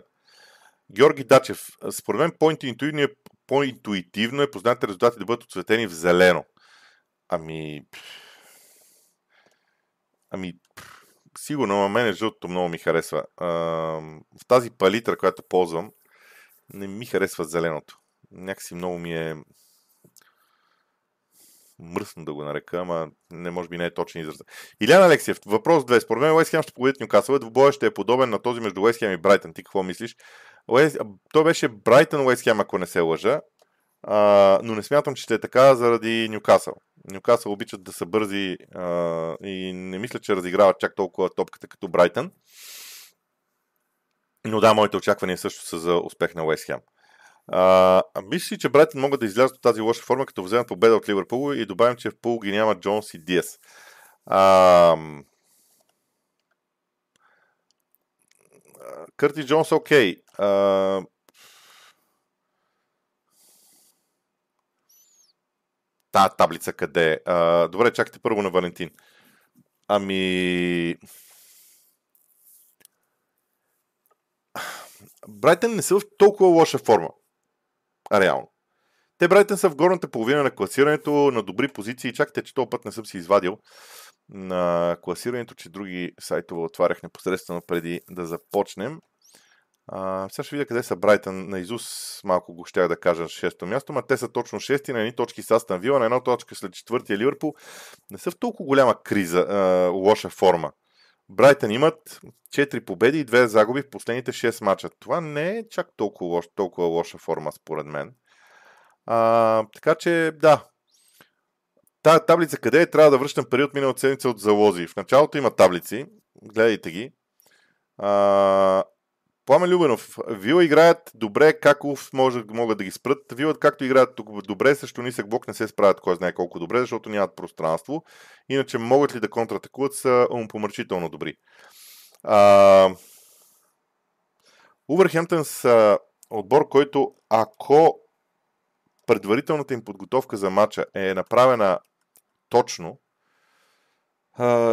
Георги Дачев, според мен по-интуитивно е, по-интуитивно е познатите резултати да бъдат отцветени в зелено. Ами... Ами... Сигурно, на мен жълтото много ми харесва. А, в тази палитра, която ползвам, не ми харесва зеленото. Някакси много ми е... мръсно да го нарека, ама не може би не е точен израз. Илян Алексиев, въпрос 2. Според мен Уест Хем ще победят Нюкасъл. Двубоя ще е подобен на този между Уест и Брайтън. Ти какво мислиш? Уест... Той беше Брайтън Уест ако не се лъжа. А, но не смятам, че ще е така заради Нюкасъл. Нюкасъл обичат да са бързи а, и не мисля, че разиграват чак толкова топката като Брайтън. Но да, моите очаквания също са за успех на Уест Хем. Мисля, че Брайтън могат да излязат от тази лоша форма, като вземат победа от Ливърпул и добавим, че в пул ги няма Джонс и Диас. А, Кърти Джонс, окей. Okay. Та таблица къде е? Добре, чакайте първо на Валентин. Ами... Брайтън не са в толкова лоша форма. Реално. Те Брайтън са в горната половина на класирането, на добри позиции. Чакайте, че този път не съм си извадил на класирането, че други сайтове отварях непосредствено преди да започнем. А, сега ще видя къде са Брайтън на Изус, малко го щях да кажа 6-то място, но те са точно 6 на едни точки с Астан Вила, на една точка след четвъртия Ливърпул. Не са в толкова голяма криза, а, лоша форма. Брайтън имат 4 победи и 2 загуби в последните 6 мача. Това не е чак толкова, лош, толкова лоша форма, според мен. А, така че, да. Та таблица къде е? Трябва да връщам период миналата седмица от залози. В началото има таблици. Гледайте ги. А, Пламен Любенов. Вила играят добре, Каков може, могат да ги спрат. Вилът както играят добре, също нисък блок не се справят кой знае колко добре, защото нямат пространство. Иначе могат ли да контратакуват са умопомърчително добри. А... Увърхемптън са отбор, който ако предварителната им подготовка за матча е направена точно,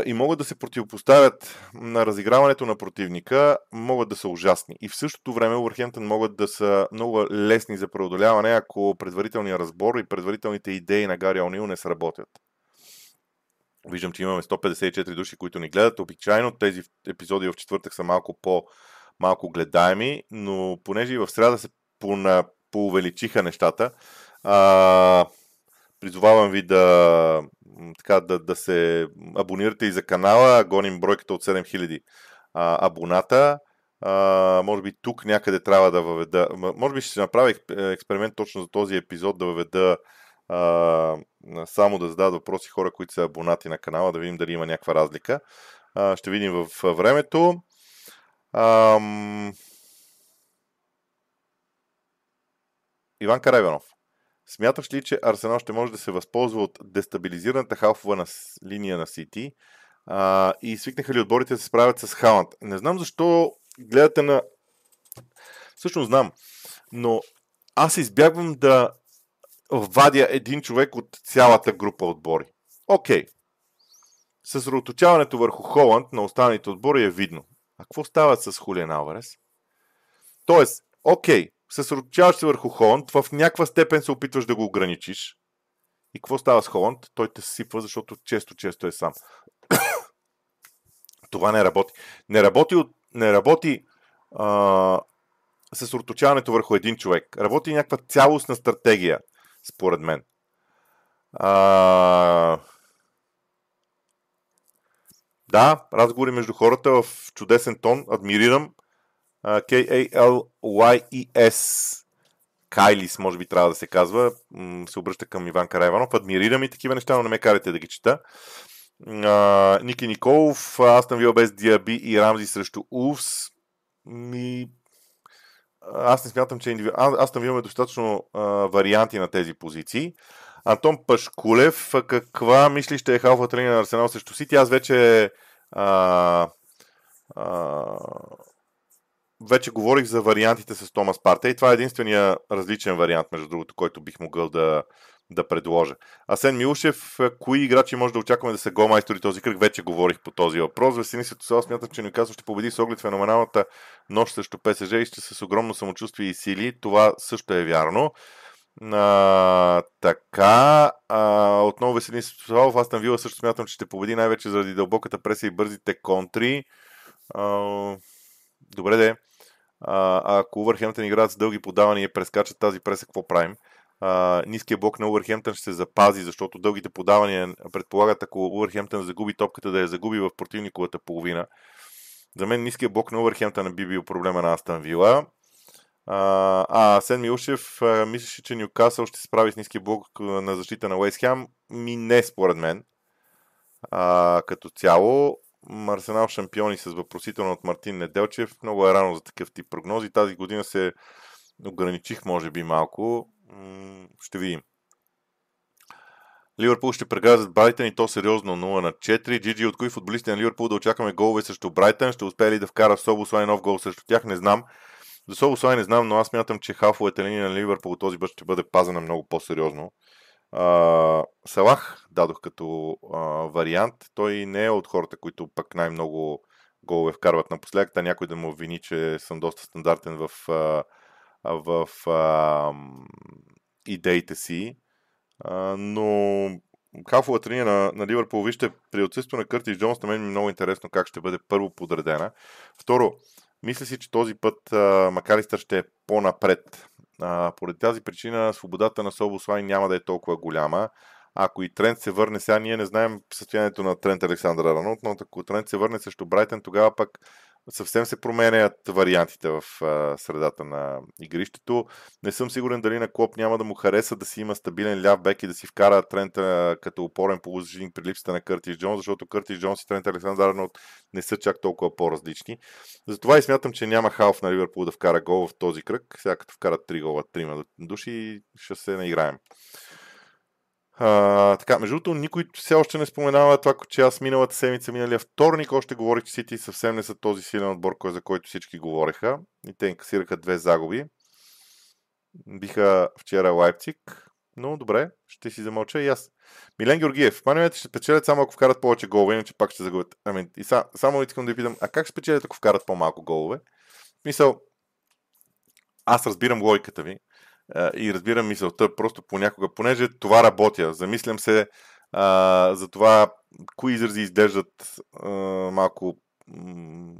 и могат да се противопоставят на разиграването на противника, могат да са ужасни. И в същото време Уърхемптън могат да са много лесни за преодоляване, ако предварителният разбор и предварителните идеи на Гари Онил не сработят. Виждам, че имаме 154 души, които ни гледат. Обичайно тези епизоди в четвъртък са малко по малко гледаеми, но понеже и в среда се поувеличиха нещата, а, призовавам ви да така, да, да се абонирате и за канала. Гоним бройката от 7000 а, абоната. А, може би тук някъде трябва да въведа. Може би ще се направя експеримент точно за този епизод да въведа а, само да зададат въпроси хора, които са абонати на канала, да видим дали има някаква разлика. А, ще видим в времето. Ам... Иван Карайванов. Смяташ ли, че Арсенал ще може да се възползва от дестабилизираната халфова на линия на Сити а, и свикнаха ли отборите да се справят с Халанд? Не знам защо гледате на... Всъщност знам, но аз избягвам да вадя един човек от цялата група отбори. Окей. Okay. Съсредоточаването върху Холанд на останалите отбори е видно. А какво става с Хулиан Алварес? Тоест, окей, okay, съсредоточаваш се върху Холанд, в някаква степен се опитваш да го ограничиш. И какво става с Холанд? Той те сипва, защото често-често е сам. [COUGHS] Това не работи. Не работи, от, не работи а, съсредоточаването върху един човек. Работи някаква цялостна стратегия, според мен. А, да, разговори между хората в чудесен тон. Адмирирам K-A-L-Y-E-S. Кайлис, може би трябва да се казва. Се обръща към Иван Карайванов. Адмирирам и такива неща, но не ме карайте да ги чета. Ники Николов, Астан Вил без Диаби и Рамзи срещу Улфс. Ми... Аз не смятам, че индиви... Аз там имаме достатъчно а, варианти на тези позиции. Антон Пашкулев, каква мисли ще е халфата линия на Арсенал срещу Сити? Аз вече а, а, вече говорих за вариантите с Томас Парте и това е единствения различен вариант, между другото, който бих могъл да, да предложа. Асен Милушев, кои играчи може да очакваме да са голмайстори този кръг? Вече говорих по този въпрос. Весени се това смятам, че Нюкасъл ще победи с оглед феноменалната нощ срещу ПСЖ и ще с огромно самочувствие и сили. Това също е вярно. А, така, а, отново Веселин Светлов, Астан Вила също смятам, че ще победи най-вече заради дълбоката преса и бързите контри. А, добре де. А, ако Увърхемптън играят с дълги подавания и прескачат тази преса, какво правим? а, ниския блок на Уърхемптън ще се запази, защото дългите подавания предполагат, ако Уърхемптън загуби топката, да я загуби в противниковата половина. За мен ниския блок на Уърхемптън не би бил проблема на Астан Вила. А, а Сен Милшев мислеше, че Ньюкасъл ще се справи с ниския блок на защита на Уейс Хем. Ми не, според мен. А, като цяло, Арсенал шампиони с въпросително от Мартин Неделчев. Много е рано за такъв тип прогнози. Тази година се ограничих, може би, малко. Ще видим. Ливърпул ще прегазят Брайтън и то сериозно 0 на 4. Джиджи, от кои футболисти на Ливърпул да очакваме голове срещу Брайтън? Ще успее ли да вкара Собослай нов гол срещу тях? Не знам. За Собослай не знам, но аз мятам, че хафовете линия на Ливърпул този път ще бъде пазена много по-сериозно. А, Салах дадох като а, вариант. Той не е от хората, които пък най-много голове вкарват напоследък. Та някой да му вини, че съм доста стандартен в, а, в а, идеите си. А, но хафовата линия на, на Ливърпул, вижте, при отсъствието на Къртис Джонс, на мен ми е много интересно как ще бъде първо подредена. Второ, мисля си, че този път а, Макалистър ще е по-напред. А, поради тази причина свободата на Собослай няма да е толкова голяма. Ако и Трент се върне, сега ние не знаем състоянието на Трент Александър Аранот, но ако Трент се върне срещу Брайтън, тогава пък съвсем се променят вариантите в а, средата на игрището. Не съм сигурен дали на Клоп няма да му хареса да си има стабилен ляв бек и да си вкара Трента като опорен полузащитник при липсата на Къртис Джонс, защото Къртис Джонс и Трент Александър Арнолд не са чак толкова по-различни. Затова и смятам, че няма халф на Ливърпул да вкара гол в този кръг. Сега като вкарат три гола, трима души, ще се наиграем. А, така, между другото, никой все още не споменава това, че аз миналата седмица, миналия вторник, още говорих, че Сити съвсем не са този силен отбор, кой, за който всички говореха. И те инкасираха две загуби. Биха вчера Лайпциг, но добре, ще си замълча и аз. Милен Георгиев, маневете ще спечелят само ако вкарат повече голове, иначе пак ще загубят. Ами, и са, само искам да ви питам, а как ще спечелят ако вкарат по-малко голове? Мисъл, аз разбирам логиката ви, и разбирам мисълта просто понякога, понеже това работя. Замислям се а, за това, кои изрази изглеждат а, малко м-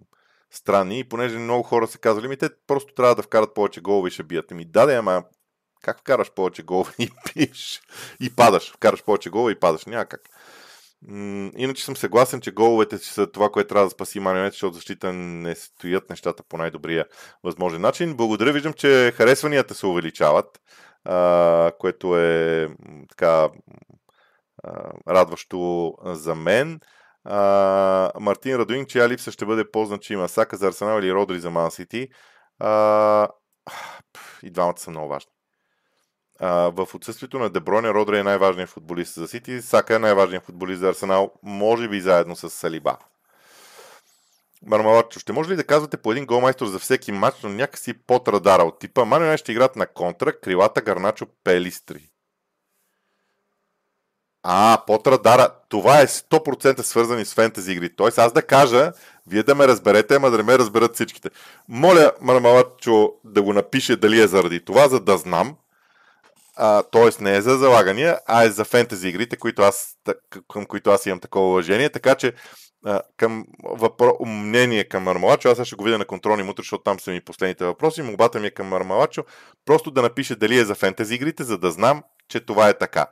странни, и понеже много хора са казали, ми те просто трябва да вкарат повече голове и ще бият. Ми да, да, ама как вкараш повече [LAUGHS] голове и пиеш и падаш? Вкараш повече голове и падаш. Няма как. Иначе съм съгласен, че головете са това, което трябва да спаси Манионет, защото защита не стоят нещата по най-добрия възможен начин. Благодаря, виждам, че харесванията се увеличават, а, което е така а, радващо за мен. А, Мартин Радуин, чия липса ще бъде по-значима? Сака за Арсенал или Родри за Ман? И двамата са много важни а, в отсъствието на Деброне, Родри е най-важният футболист за Сити, Сака е най-важният футболист за Арсенал, може би заедно с Салиба. Мармалачо, ще може ли да казвате по един голмайстор за всеки матч, но някакси под радара от типа Марио ще играят на контра, крилата, гарначо, пелистри. А, под радара. Това е 100% свързани с фентези игри. Тоест аз да кажа, вие да ме разберете, ама да не ме разберат всичките. Моля Мармалачо да го напише дали е заради това, за да знам, т.е. не е за залагания, а е за фентези игрите, които аз, към които аз имам такова уважение. Така че а, към въпро... мнение към Мармалачо, аз ще го видя на контролни мутри, защото там са ми последните въпроси. Молбата ми е към Мармалачо просто да напише дали е за фентези игрите, за да знам, че това е така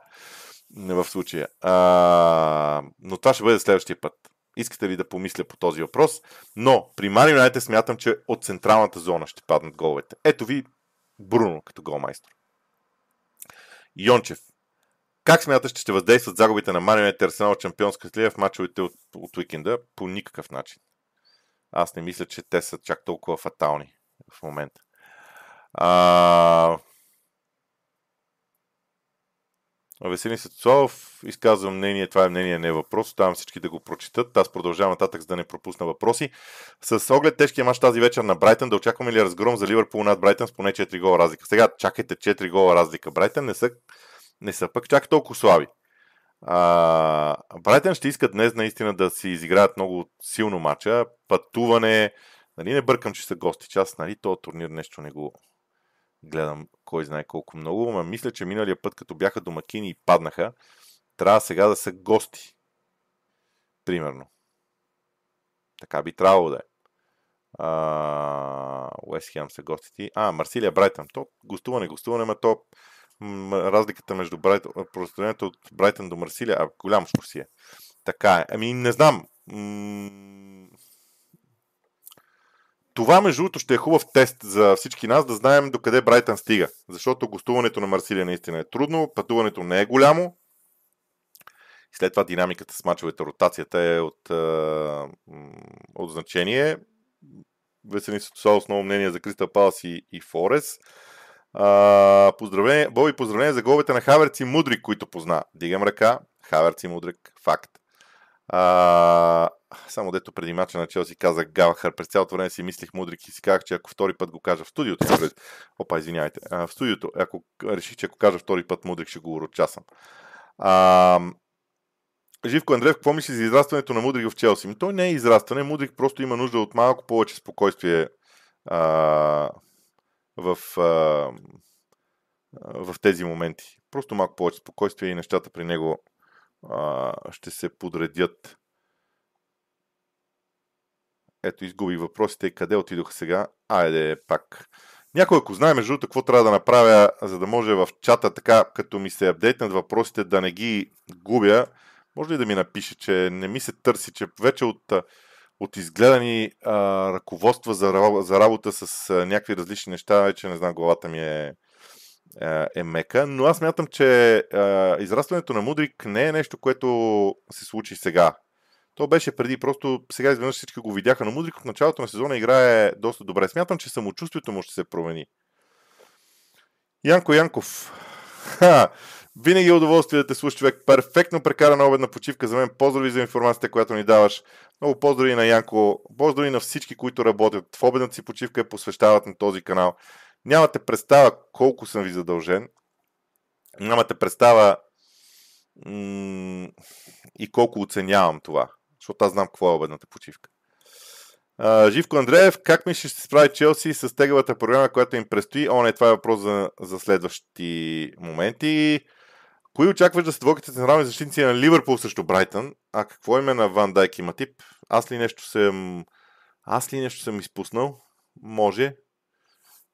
в случая. А, но това ще бъде следващия път. Искате ли да помисля по този въпрос? Но при Юнайтед смятам, че от централната зона ще паднат головете. Ето ви Бруно като голмайстор. Йончев. Как смяташ, че ще въздействат загубите на Марио и Арсенал Чемпионска лига в мачовете от, от уикенда? По никакъв начин. Аз не мисля, че те са чак толкова фатални в момента. А... Веселин Сецов изказва мнение, това е мнение, не е въпрос. Оставям всички да го прочитат. Аз продължавам нататък, за да не пропусна въпроси. С оглед тежкия мач тази вечер на Брайтън, да очакваме ли разгром за Ливърпул над Брайтън с поне 4 гола разлика? Сега чакайте 4 гола разлика. Брайтън не са, не са пък чак толкова слаби. А, Брайтън ще искат днес наистина да си изиграят много силно мача. Пътуване. Нали не бъркам, че са гости. Част, нали, този турнир нещо не го гледам кой знае колко много, но мисля, че миналия път, като бяха домакини и паднаха, трябва сега да са гости. Примерно. Така би трябвало да е. Уест Хем са гостите. А, Марсилия Брайтън. То гостуване, гостуване, ма то разликата между Брайтън, от Брайтън до Марсилия, а голямо си е. Така е. Ами не знам. Това, между другото, ще е хубав тест за всички нас да знаем докъде Брайтън стига. Защото гостуването на Марсилия наистина е трудно, пътуването не е голямо. След това динамиката с мачовете, ротацията е от, от значение. Весени са основно мнение за Кристал Палас и, и Форес. Поздравление, Боби, поздравление за головете на Хаверци Мудрик, които позна. Дигам ръка. Хаверци Мудрик. Факт. А, само дето преди мача на Челси казах Галахър. През цялото време си мислих Мудрик и си казах, че ако втори път го кажа в студиото, опа, извинявайте, а, в студиото, ако реших, че ако кажа втори път Мудрик, ще го урочасам. А, Живко Андреев, какво мисли за израстването на Мудрик в Челси? Той не е израстване, Мудрик просто има нужда от малко повече спокойствие а, в, а, в тези моменти. Просто малко повече спокойствие и нещата при него а, ще се подредят. Ето, изгуби въпросите. Къде отидоха сега? Айде, пак. Някой, ако знае, между другото, какво трябва да направя, за да може в чата, така, като ми се апдейтнат въпросите, да не ги губя, може ли да ми напише, че не ми се търси, че вече от, от изгледани а, ръководства за, за работа с а, някакви различни неща, вече не знам, главата ми е, е, е мека, но аз мятам, че а, израстването на Мудрик не е нещо, което се случи сега. То беше преди, просто сега изведнъж всички го видяха, но Мудрик от началото на сезона играе доста добре. Смятам, че самочувствието му ще се промени. Янко Янков. Ха, винаги е удоволствие да те слуша човек. Перфектно прекарана обедна почивка за мен. Поздрави за информацията, която ни даваш. Много поздрави на Янко. Поздрави на всички, които работят. В обедната си почивка я посвещават на този канал. Нямате представа колко съм ви задължен. Нямате представа м- и колко оценявам това. Защото аз знам какво е обедната почивка. Uh, Живко Андреев, как ми ще се справи Челси с тегавата програма, която им предстои? О, не, това е въпрос за, за следващи моменти. Кои очакваш да се двойките централни защитници на Ливърпул срещу Брайтън? А какво име на Ван Дайк има тип? Аз ли нещо съм... Аз ли нещо съм изпуснал? Може.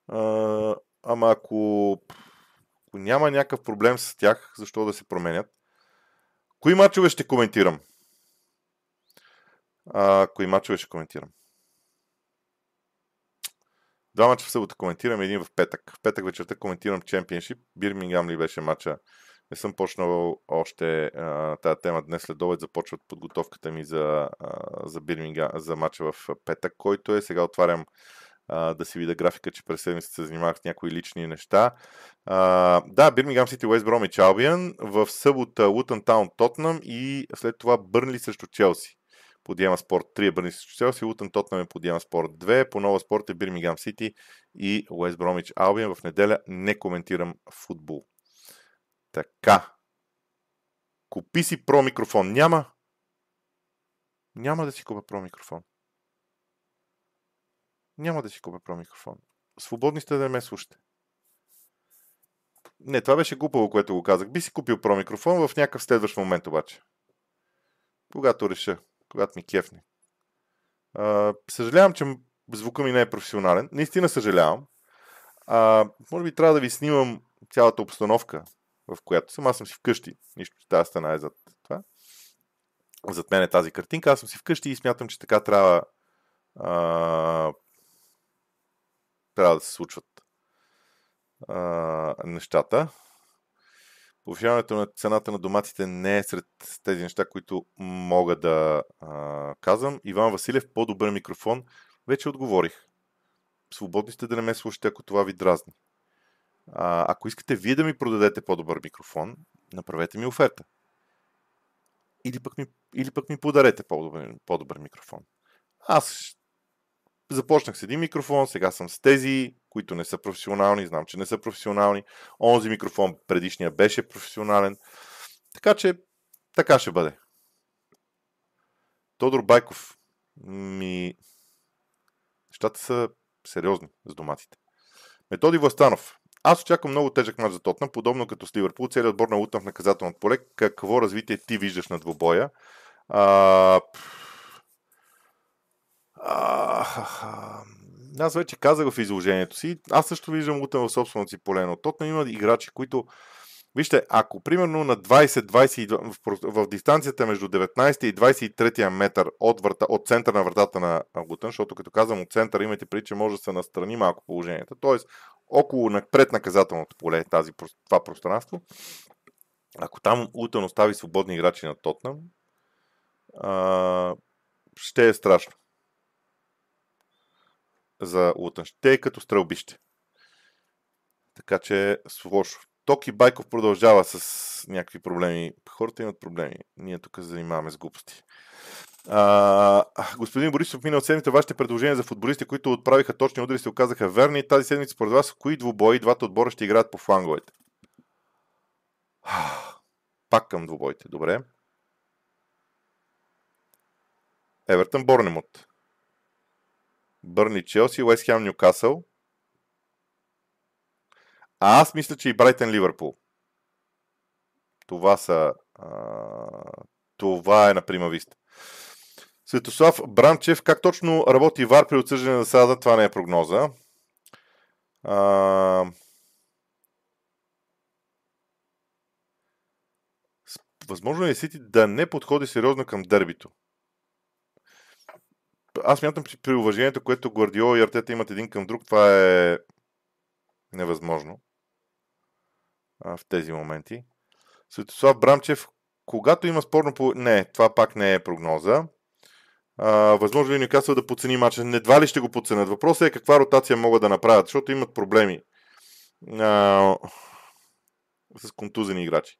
Ама ако... ако няма някакъв проблем с тях, защо да се променят? Кои мачове ще коментирам? А, кои мачове ще коментирам? Два мача в събота коментирам, един в петък. В петък вечерта коментирам Чемпионшип. Бирмингам ли беше мача? Не съм почнал още тази тема днес след обед. Започват подготовката ми за, а, за Бирмингам, за мача в петък, който е. Сега отварям да си видя графика, че през седмицата се занимавах с някои лични неща. А, да, Бирмингам Сити, Уест Бромич, Албиан. В събота Лутън Таун, Тотнам и след това Бърнли срещу Челси по Диема Спорт 3 е Бърни срещу Челси, Лутън Тотнам е по Диема Спорт 2, по Нова Спорт е Бирмигам Сити и Уест Бромич Албиан. В неделя не коментирам футбол. Така. Купи си про микрофон. Няма. Няма да си купя про микрофон. Няма да си купя про микрофон. Свободни сте да ме слушате. Не, това беше глупаво, което го казах. Би си купил про микрофон в някакъв следващ момент обаче. Когато реша когато ми кефне. А, съжалявам, че звука ми не е професионален. Наистина съжалявам. А, може би трябва да ви снимам цялата обстановка, в която съм. Аз съм си вкъщи. Нищо, че тази стена е зад това. Зад мен е тази картинка. Аз съм си вкъщи и смятам, че така трябва а, трябва да се случват а, нещата. Повишаването на цената на доматите не е сред тези неща, които мога да а, казвам. Иван Василев, по-добър микрофон. Вече отговорих. Свободни сте да не ме слушате, ако това ви дразни. А, ако искате вие да ми продадете по-добър микрофон, направете ми оферта. Или пък ми, или пък ми подарете по-добър, по-добър микрофон. Аз започнах с един микрофон, сега съм с тези, които не са професионални, знам, че не са професионални. Онзи микрофон предишния беше професионален. Така че, така ще бъде. Тодор Байков, ми... Нещата са сериозни с доматите. Методи Властанов. Аз очаквам много тежък мач за Тотнам, подобно като с Ливърпул. Целият отбор на Лутън в наказателното поле. Какво развитие ти виждаш на двобоя? А, а, аз вече казах в изложението си, аз също виждам Лутън в собственото си поле, но Тотнам има играчи, които Вижте, ако примерно на 20-22 в, в дистанцията между 19 и 23 метър от, врата, от центъра на вратата на Лутън, защото като казвам от центъра, имайте преди, че може да се настрани малко положението, т.е. около пред наказателното поле тази, това пространство, ако там Лутън остави свободни играчи на Тотнам, ще е страшно. За Лутън. Ще е като стрелбище. Така че лошо. Токи Байков продължава с някакви проблеми. Хората имат проблеми. Ние тук се занимаваме с глупости. А, господин Борисов, минал седмица вашите предложения за футболисти, които отправиха точни удари, се оказаха верни. Тази седмица, според вас, кои двубои двата отбора ще играят по фланговете? Пак към двубоите. Добре. Евертън Борнемот. Бърни Челси, Уест Хем Нюкасъл. А аз мисля, че и Брайтън Ливърпул. Това са... А, това е на примависта. Светослав Бранчев, как точно работи ВАР при отсъждане на засада? Това не е прогноза. А... Възможно е Сити да не подходи сериозно към дербито? Аз мятам, при уважението, което Гвардиола и Артета имат един към друг, това е невъзможно а, в тези моменти. Светослав Брамчев, когато има спорно по... Не, това пак не е прогноза. А, възможно ли казва да подцени мача? Недва ли ще го подценят? Въпросът е каква ротация могат да направят, защото имат проблеми а, с контузени играчи.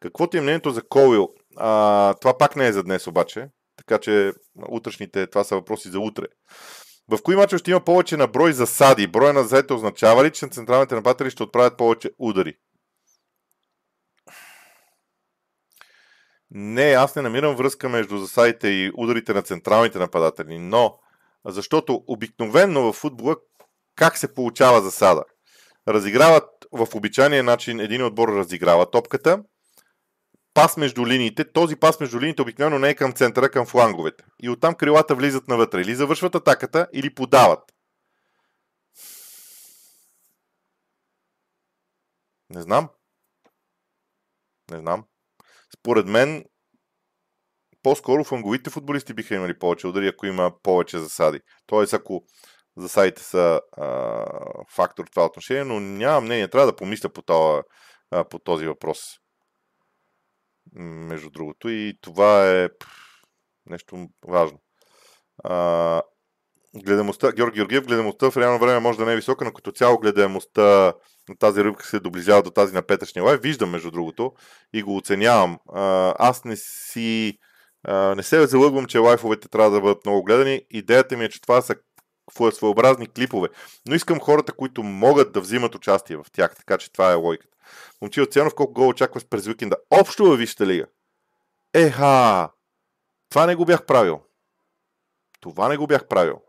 Какво ти е мнението за Колил? А, това пак не е за днес обаче, така че утрешните, това са въпроси за утре. В кои мачове ще има повече на брой засади? Броя на заете означава ли, че централните нападатели ще отправят повече удари? Не, аз не намирам връзка между засадите и ударите на централните нападатели, но защото обикновенно в футбола как се получава засада? Разиграват в обичайния начин, един отбор разиграва топката, пас между линиите. Този пас между линиите обикновено не е към центъра, към фланговете. И оттам крилата влизат навътре. Или завършват атаката, или подават. Не знам. Не знам. Според мен, по-скоро фланговите футболисти биха имали повече удари, ако има повече засади. Тоест, ако засадите са а, фактор в това отношение, но нямам мнение. Трябва да помисля по, това, а, по този въпрос между другото. И това е нещо важно. А, гледаемостта, Георги Георгиев, гледаемостта в реално време може да не е висока, но като цяло гледаемостта на тази ръбка се доближава до тази на петъчния лайв. Виждам, между другото, и го оценявам. А, аз не си... А, не се залъгвам, че лайфовете трябва да бъдат много гледани. Идеята ми е, че това са своеобразни клипове. Но искам хората, които могат да взимат участие в тях, така че това е логиката. Момчил Ценов, колко гол очакваш през уикенда? Общо във Висшата лига. Еха! Това не го бях правил. Това не го бях правил.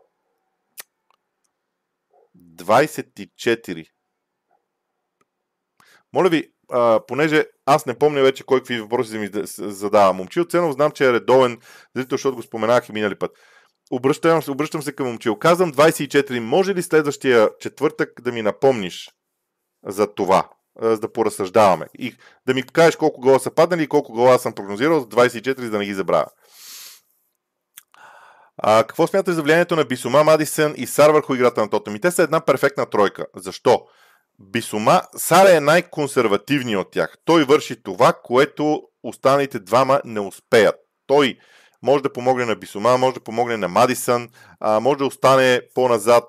24. Моля ви, а, понеже аз не помня вече кой какви въпроси ми задава. Момчил Ценов знам, че е редовен зрител, защото го споменах и минали път. Обръщам, обръщам се към Момчил. Казвам 24. Може ли следващия четвъртък да ми напомниш за това? За да поразсъждаваме. И да ми кажеш колко гола са паднали и колко гола съм прогнозирал за 24, за да не ги забравя. А, какво смяташ за влиянието на Бисума, Мадисън и Сар върху играта на Тотъм? И те са една перфектна тройка. Защо? Бисума, Сар е най-консервативният от тях. Той върши това, което останалите двама не успеят. Той може да помогне на Бисума, може да помогне на Мадисън, а, може да остане по-назад.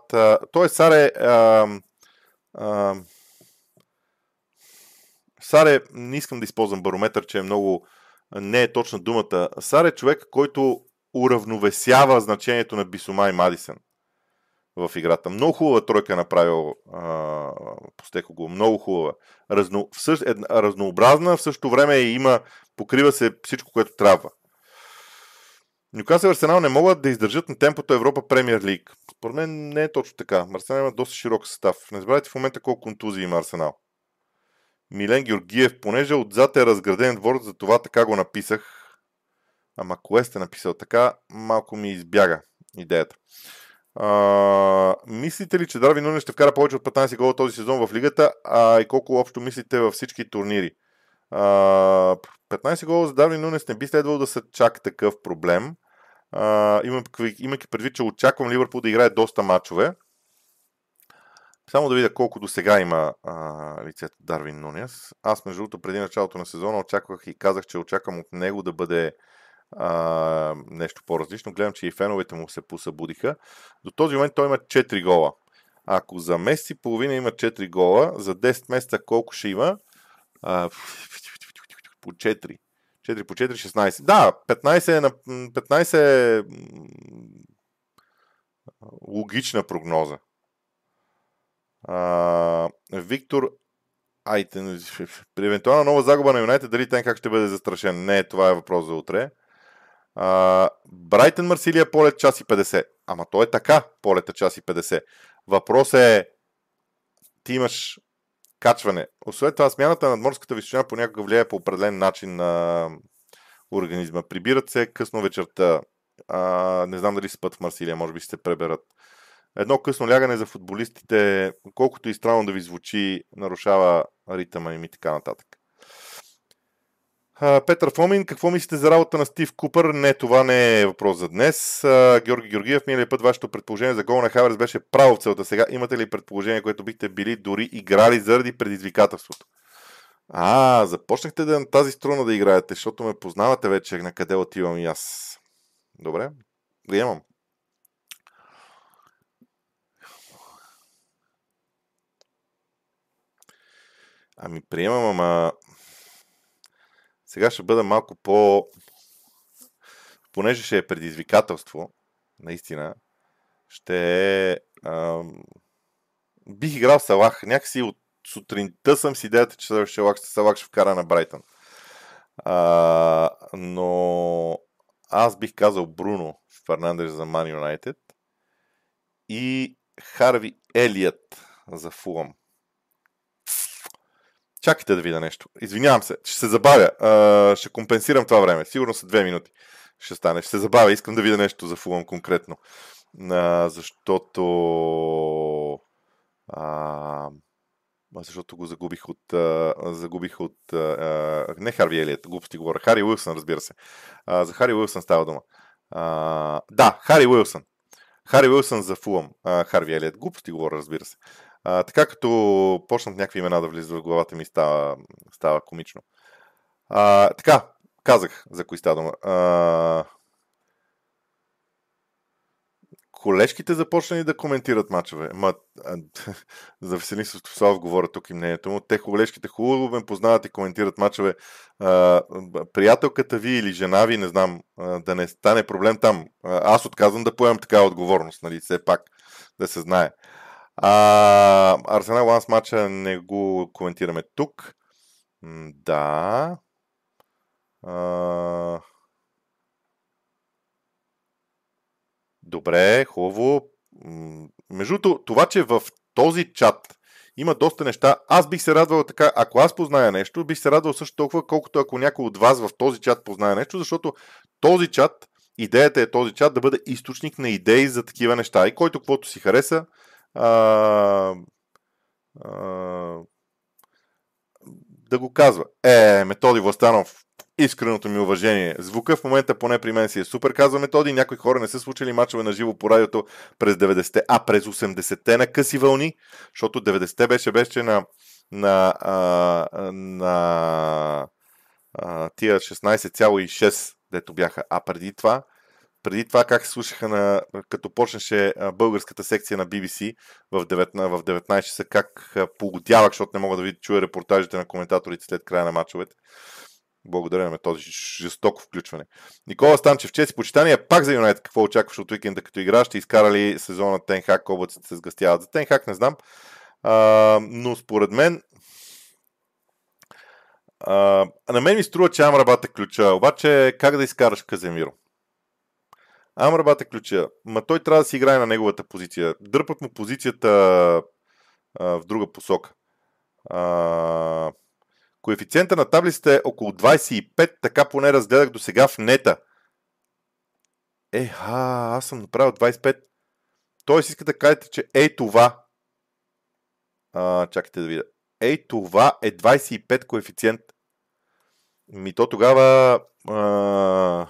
той Сар е а, а, Саре, не искам да използвам барометър, че е много не е точна думата. Саре е човек, който уравновесява значението на Бисума и Мадисън в играта. Много хубава тройка е направил Постеко го. Много хубава. Разно, всъщ, е, разнообразна, в същото време има, покрива се всичко, което трябва. Нюкасъл и Арсенал не могат да издържат на темпото Европа Премьер Лиг. Според мен не е точно така. Арсенал има доста широк състав. Не забравяйте в момента колко контузии има Арсенал. Милен Георгиев, понеже отзад е разграден двор, за това така го написах. Ама кое сте написал така, малко ми избяга идеята. А, мислите ли, че Дарвин Нунес ще вкара повече от 15 гола този сезон в лигата, а и колко общо мислите във всички турнири? А, 15 гола за Дарвин Нунес не би следвало да са чак такъв проблем. А, имайки предвид, че очаквам Ливърпул да играе доста матчове. Само да видя колко до сега има а, лицето Дарвин Нунес. Аз, между другото, преди началото на сезона очаквах и казах, че очаквам от него да бъде а, нещо по-различно. Гледам, че и феновете му се посъбудиха. До този момент той има 4 гола. Ако за месец и половина има 4 гола, за 10 месеца колко ще има? А, [LAUGHS] по 4. 4 по 4, 16. Да, 15 е, на, 15 е логична прогноза. А, Виктор Айтен, при евентуална нова загуба на Юнайтед, дали Тен ще бъде застрашен? Не, това е въпрос за утре. Брайтън Марсилия полет час и 50. Ама то е така, полета час и 50. Въпросът е, ти имаш качване. Освен това, смяната на морската височина понякога влияе по определен начин на организма. Прибират се късно вечерта. А, не знам дали спът в Марсилия, може би ще се преберат. Едно късно лягане за футболистите, колкото и странно да ви звучи, нарушава ритъма им и така нататък. Петър Фомин, какво мислите за работа на Стив Купър? Не, това не е въпрос за днес. Георги Георгиев, миналия път вашето предположение за гол на Хаверс беше право в целта. Сега имате ли предположение, което бихте били дори играли заради предизвикателството? А, започнахте да на тази струна да играете, защото ме познавате вече на къде отивам и аз. Добре, приемам. Ами приемам, ама сега ще бъда малко по... Понеже ще е предизвикателство, наистина, ще е... Ам... Бих играл Салах. Някакси от сутринта съм с идеята, че Салах, Салах ще вкара на Брайтън. А, но аз бих казал Бруно Фернандеш за Ман Юнайтед и Харви Елият за Фулъм. Чакайте да видя нещо. Извинявам се, ще се забавя. А, ще компенсирам това време. Сигурно са две минути. Ще стане. Ще се забавя. Искам да видя нещо за Фулъм конкретно. А, защото... А, защото го загубих от... А, загубих от... А, не Харви Елият, глупости говоря. Хари Уилсън, разбира се. А, за Хари Уилсън става дума. А, да, Хари Уилсън. Хари Уилсън за Фулъм. Харви Елият. Глупости говоря, разбира се. А, така като почнат някакви имена да влизат в главата ми, става, става комично. А, така, казах за кои става дума. А, колежките започнали да коментират мачове. Ма, [LAUGHS] за Веселин Слав говоря тук и мнението му. Те колежките хубаво ме познават и коментират мачове. А, приятелката ви или жена ви, не знам, а, да не стане проблем там. А, аз отказвам да поемам такава отговорност, нали, все пак да се знае. А, Арсенал Ланс матча не го коментираме тук. Да. А... Добре, хубаво. Между това, че в този чат има доста неща. Аз бих се радвал така, ако аз позная нещо, бих се радвал също толкова, колкото ако някой от вас в този чат познае нещо, защото този чат, идеята е този чат да бъде източник на идеи за такива неща. И който каквото си хареса, а, а, да го казва. Е, Методи Властанов, искреното ми уважение. Звука в момента поне при мен си е супер, казва Методи. Някои хора не са случили мачове на живо по радиото през 90-те, а през 80-те на къси вълни, защото 90-те беше беше на, на, а, на а, тия 16,6, дето бяха. А преди това преди това как се слушаха на, като почнеше българската секция на BBC в 19, в 19 часа, как погодявах, защото не мога да видя, чуя репортажите на коментаторите след края на мачовете. Благодаря на този жестоко включване. Никола Станчев, чест и почитания, пак за Юнайтед. Какво очакваш от уикенда като игра? Ще изкара ли сезона Тенхак, облаците се сгъстяват? За Тенхак не знам. А, но според мен а, на мен ми струва, че Амрабат е ключа. Обаче как да изкараш Каземиро? Амрабат е ключа. Ма той трябва да си играе на неговата позиция. Дърпат му позицията а, в друга посока. А, коефициента на таблицата е около 25, така поне разгледах до сега в нета. Е, а, аз съм направил 25. Тоест искате да кажете, че ей това. А, чакайте да видя. Ей това е 25 коефициент. Ми то тогава... А,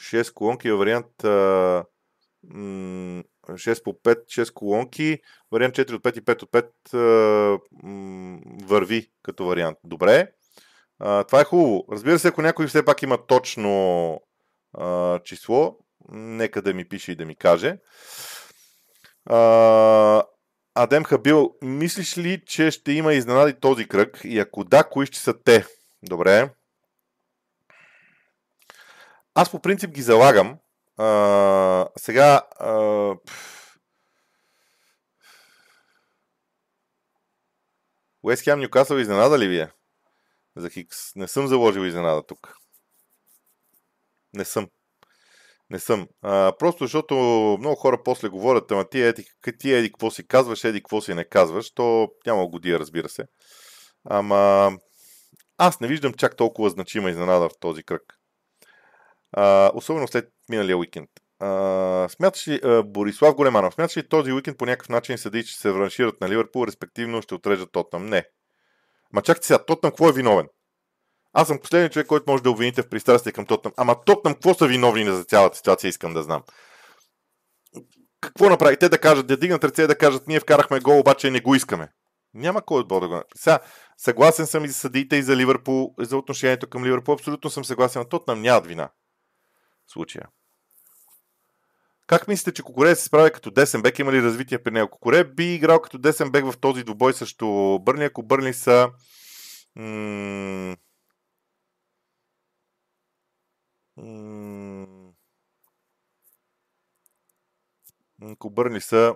6 колонки във вариант а, 6 по 5, 6 колонки, вариант 4 от 5 и 5 от 5 а, върви като вариант. Добре. А, това е хубаво. Разбира се, ако някой все пак има точно а, число, нека да ми пише и да ми каже. А, Адем Хабил, мислиш ли, че ще има изненади този кръг? И ако да, кои ще са те? Добре. Аз по принцип ги залагам. А, сега. А, Уест Хем Ньюкасъл изненада ли вие? За Хикс. Не съм заложил изненада тук. Не съм. Не съм. А, просто защото много хора после говорят, ама ти еди, ти еди какво си казваш, еди какво си не казваш, то няма годия, разбира се. Ама аз не виждам чак толкова значима изненада в този кръг. А, особено след миналия уикенд. А, смяташ ли, а, Борислав Големанов, смяташ ли този уикенд по някакъв начин съди, че се раншират на Ливърпул, респективно ще отрежат Тотнам? Не. Ма чакайте сега, Тотнам какво е виновен? Аз съм последният човек, който може да обвините в пристрастие към Тотнам. Ама Тотнам какво са виновни за цялата ситуация, искам да знам. Какво направи? Те да кажат, да дигнат ръце да кажат, ние вкарахме гол, обаче не го искаме. Няма кой отбор да го Сега, съгласен съм и за съдиите и за Ливърпул, и за отношението към Ливърпул. Абсолютно съм съгласен. Тотнам нямат вина. Случая. Как мислите, че Кокоре се справя като десен бек? Има ли развитие при него? Кокоре би играл като десен бек в този двубой също Бърни, ако Бърни са м- ако Бърни са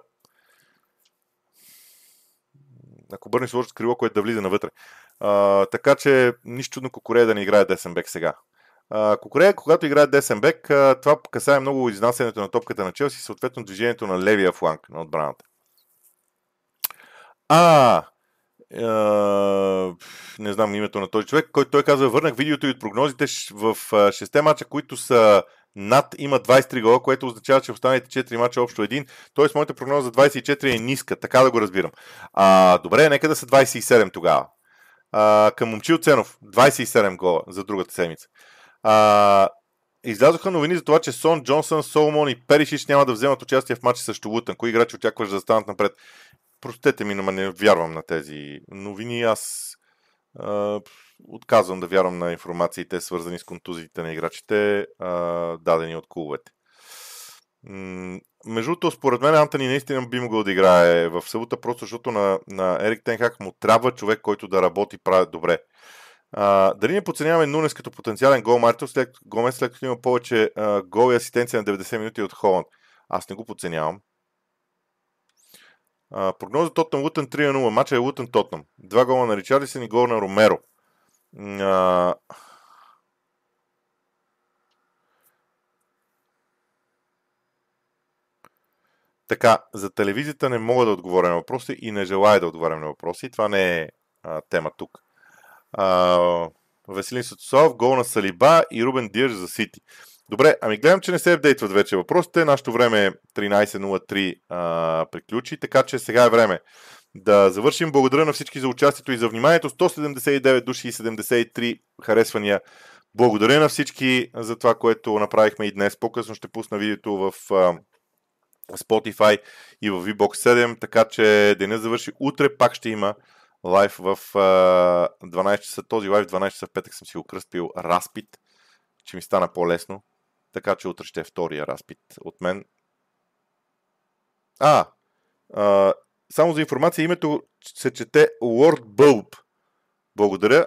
ако Бърни сложат крило, което да влиза навътре. А, така че нищо чудно Кокорея да не играе десен бек сега. Кокорея, когато играе десен бек, това касае много изнасянето на топката на Челси и съответно движението на левия фланг на отбраната. А, не знам името на този човек, който той казва, върнах видеото и от прогнозите в 6 мача, които са над има 23 гола, което означава, че останалите 4 мача общо един. Тоест, моята прогноза за 24 е ниска, така да го разбирам. А, добре, нека да са 27 тогава. А, към Момчил Ценов, 27 гола за другата седмица. А, излязоха новини за това, че Сон, Джонсън, Соломон и Перишич няма да вземат участие в матча срещу Лутън. Кои играчи очакваш да станат напред? простете ми, но не вярвам на тези новини. Аз а, отказвам да вярвам на информациите, свързани с контузиите на играчите, а, дадени от клубовете. между другото, според мен Антони наистина би могъл да играе в събота, просто защото на, на Ерик Тенхак му трябва човек, който да работи прави добре. А, дали не подценяваме Нунес като потенциален гол Мартин след, Гомес, след като има повече а, гол и асистенция на 90 минути от Холанд? Аз не го подценявам. А, прогноза Тотнам Лутън 3 0. Мача е Лутън Тотнам. Два гола на Ричардисън и гол на Ромеро. А... Така, за телевизията не мога да отговоря на въпроси и не желая да отговарям на въпроси. Това не е а, тема тук. А, Веселин Сатосов, гол на Салиба и Рубен Дирж за Сити. Добре, ами гледам, че не се апдейтват вече въпросите. Нашето време е 13.03 а, приключи, така че сега е време да завършим. Благодаря на всички за участието и за вниманието. 179 души и 73 харесвания. Благодаря на всички за това, което направихме и днес. По-късно ще пусна видеото в а, Spotify и в VBOX 7, така че деня завърши. Утре пак ще има лайв в а, 12 часа. Този лайв 12 часа в петък съм си го кръстил разпит, че ми стана по-лесно. Така че утре ще е втория разпит от мен. А, а само за информация, името се чете Lord Bulb. Благодаря.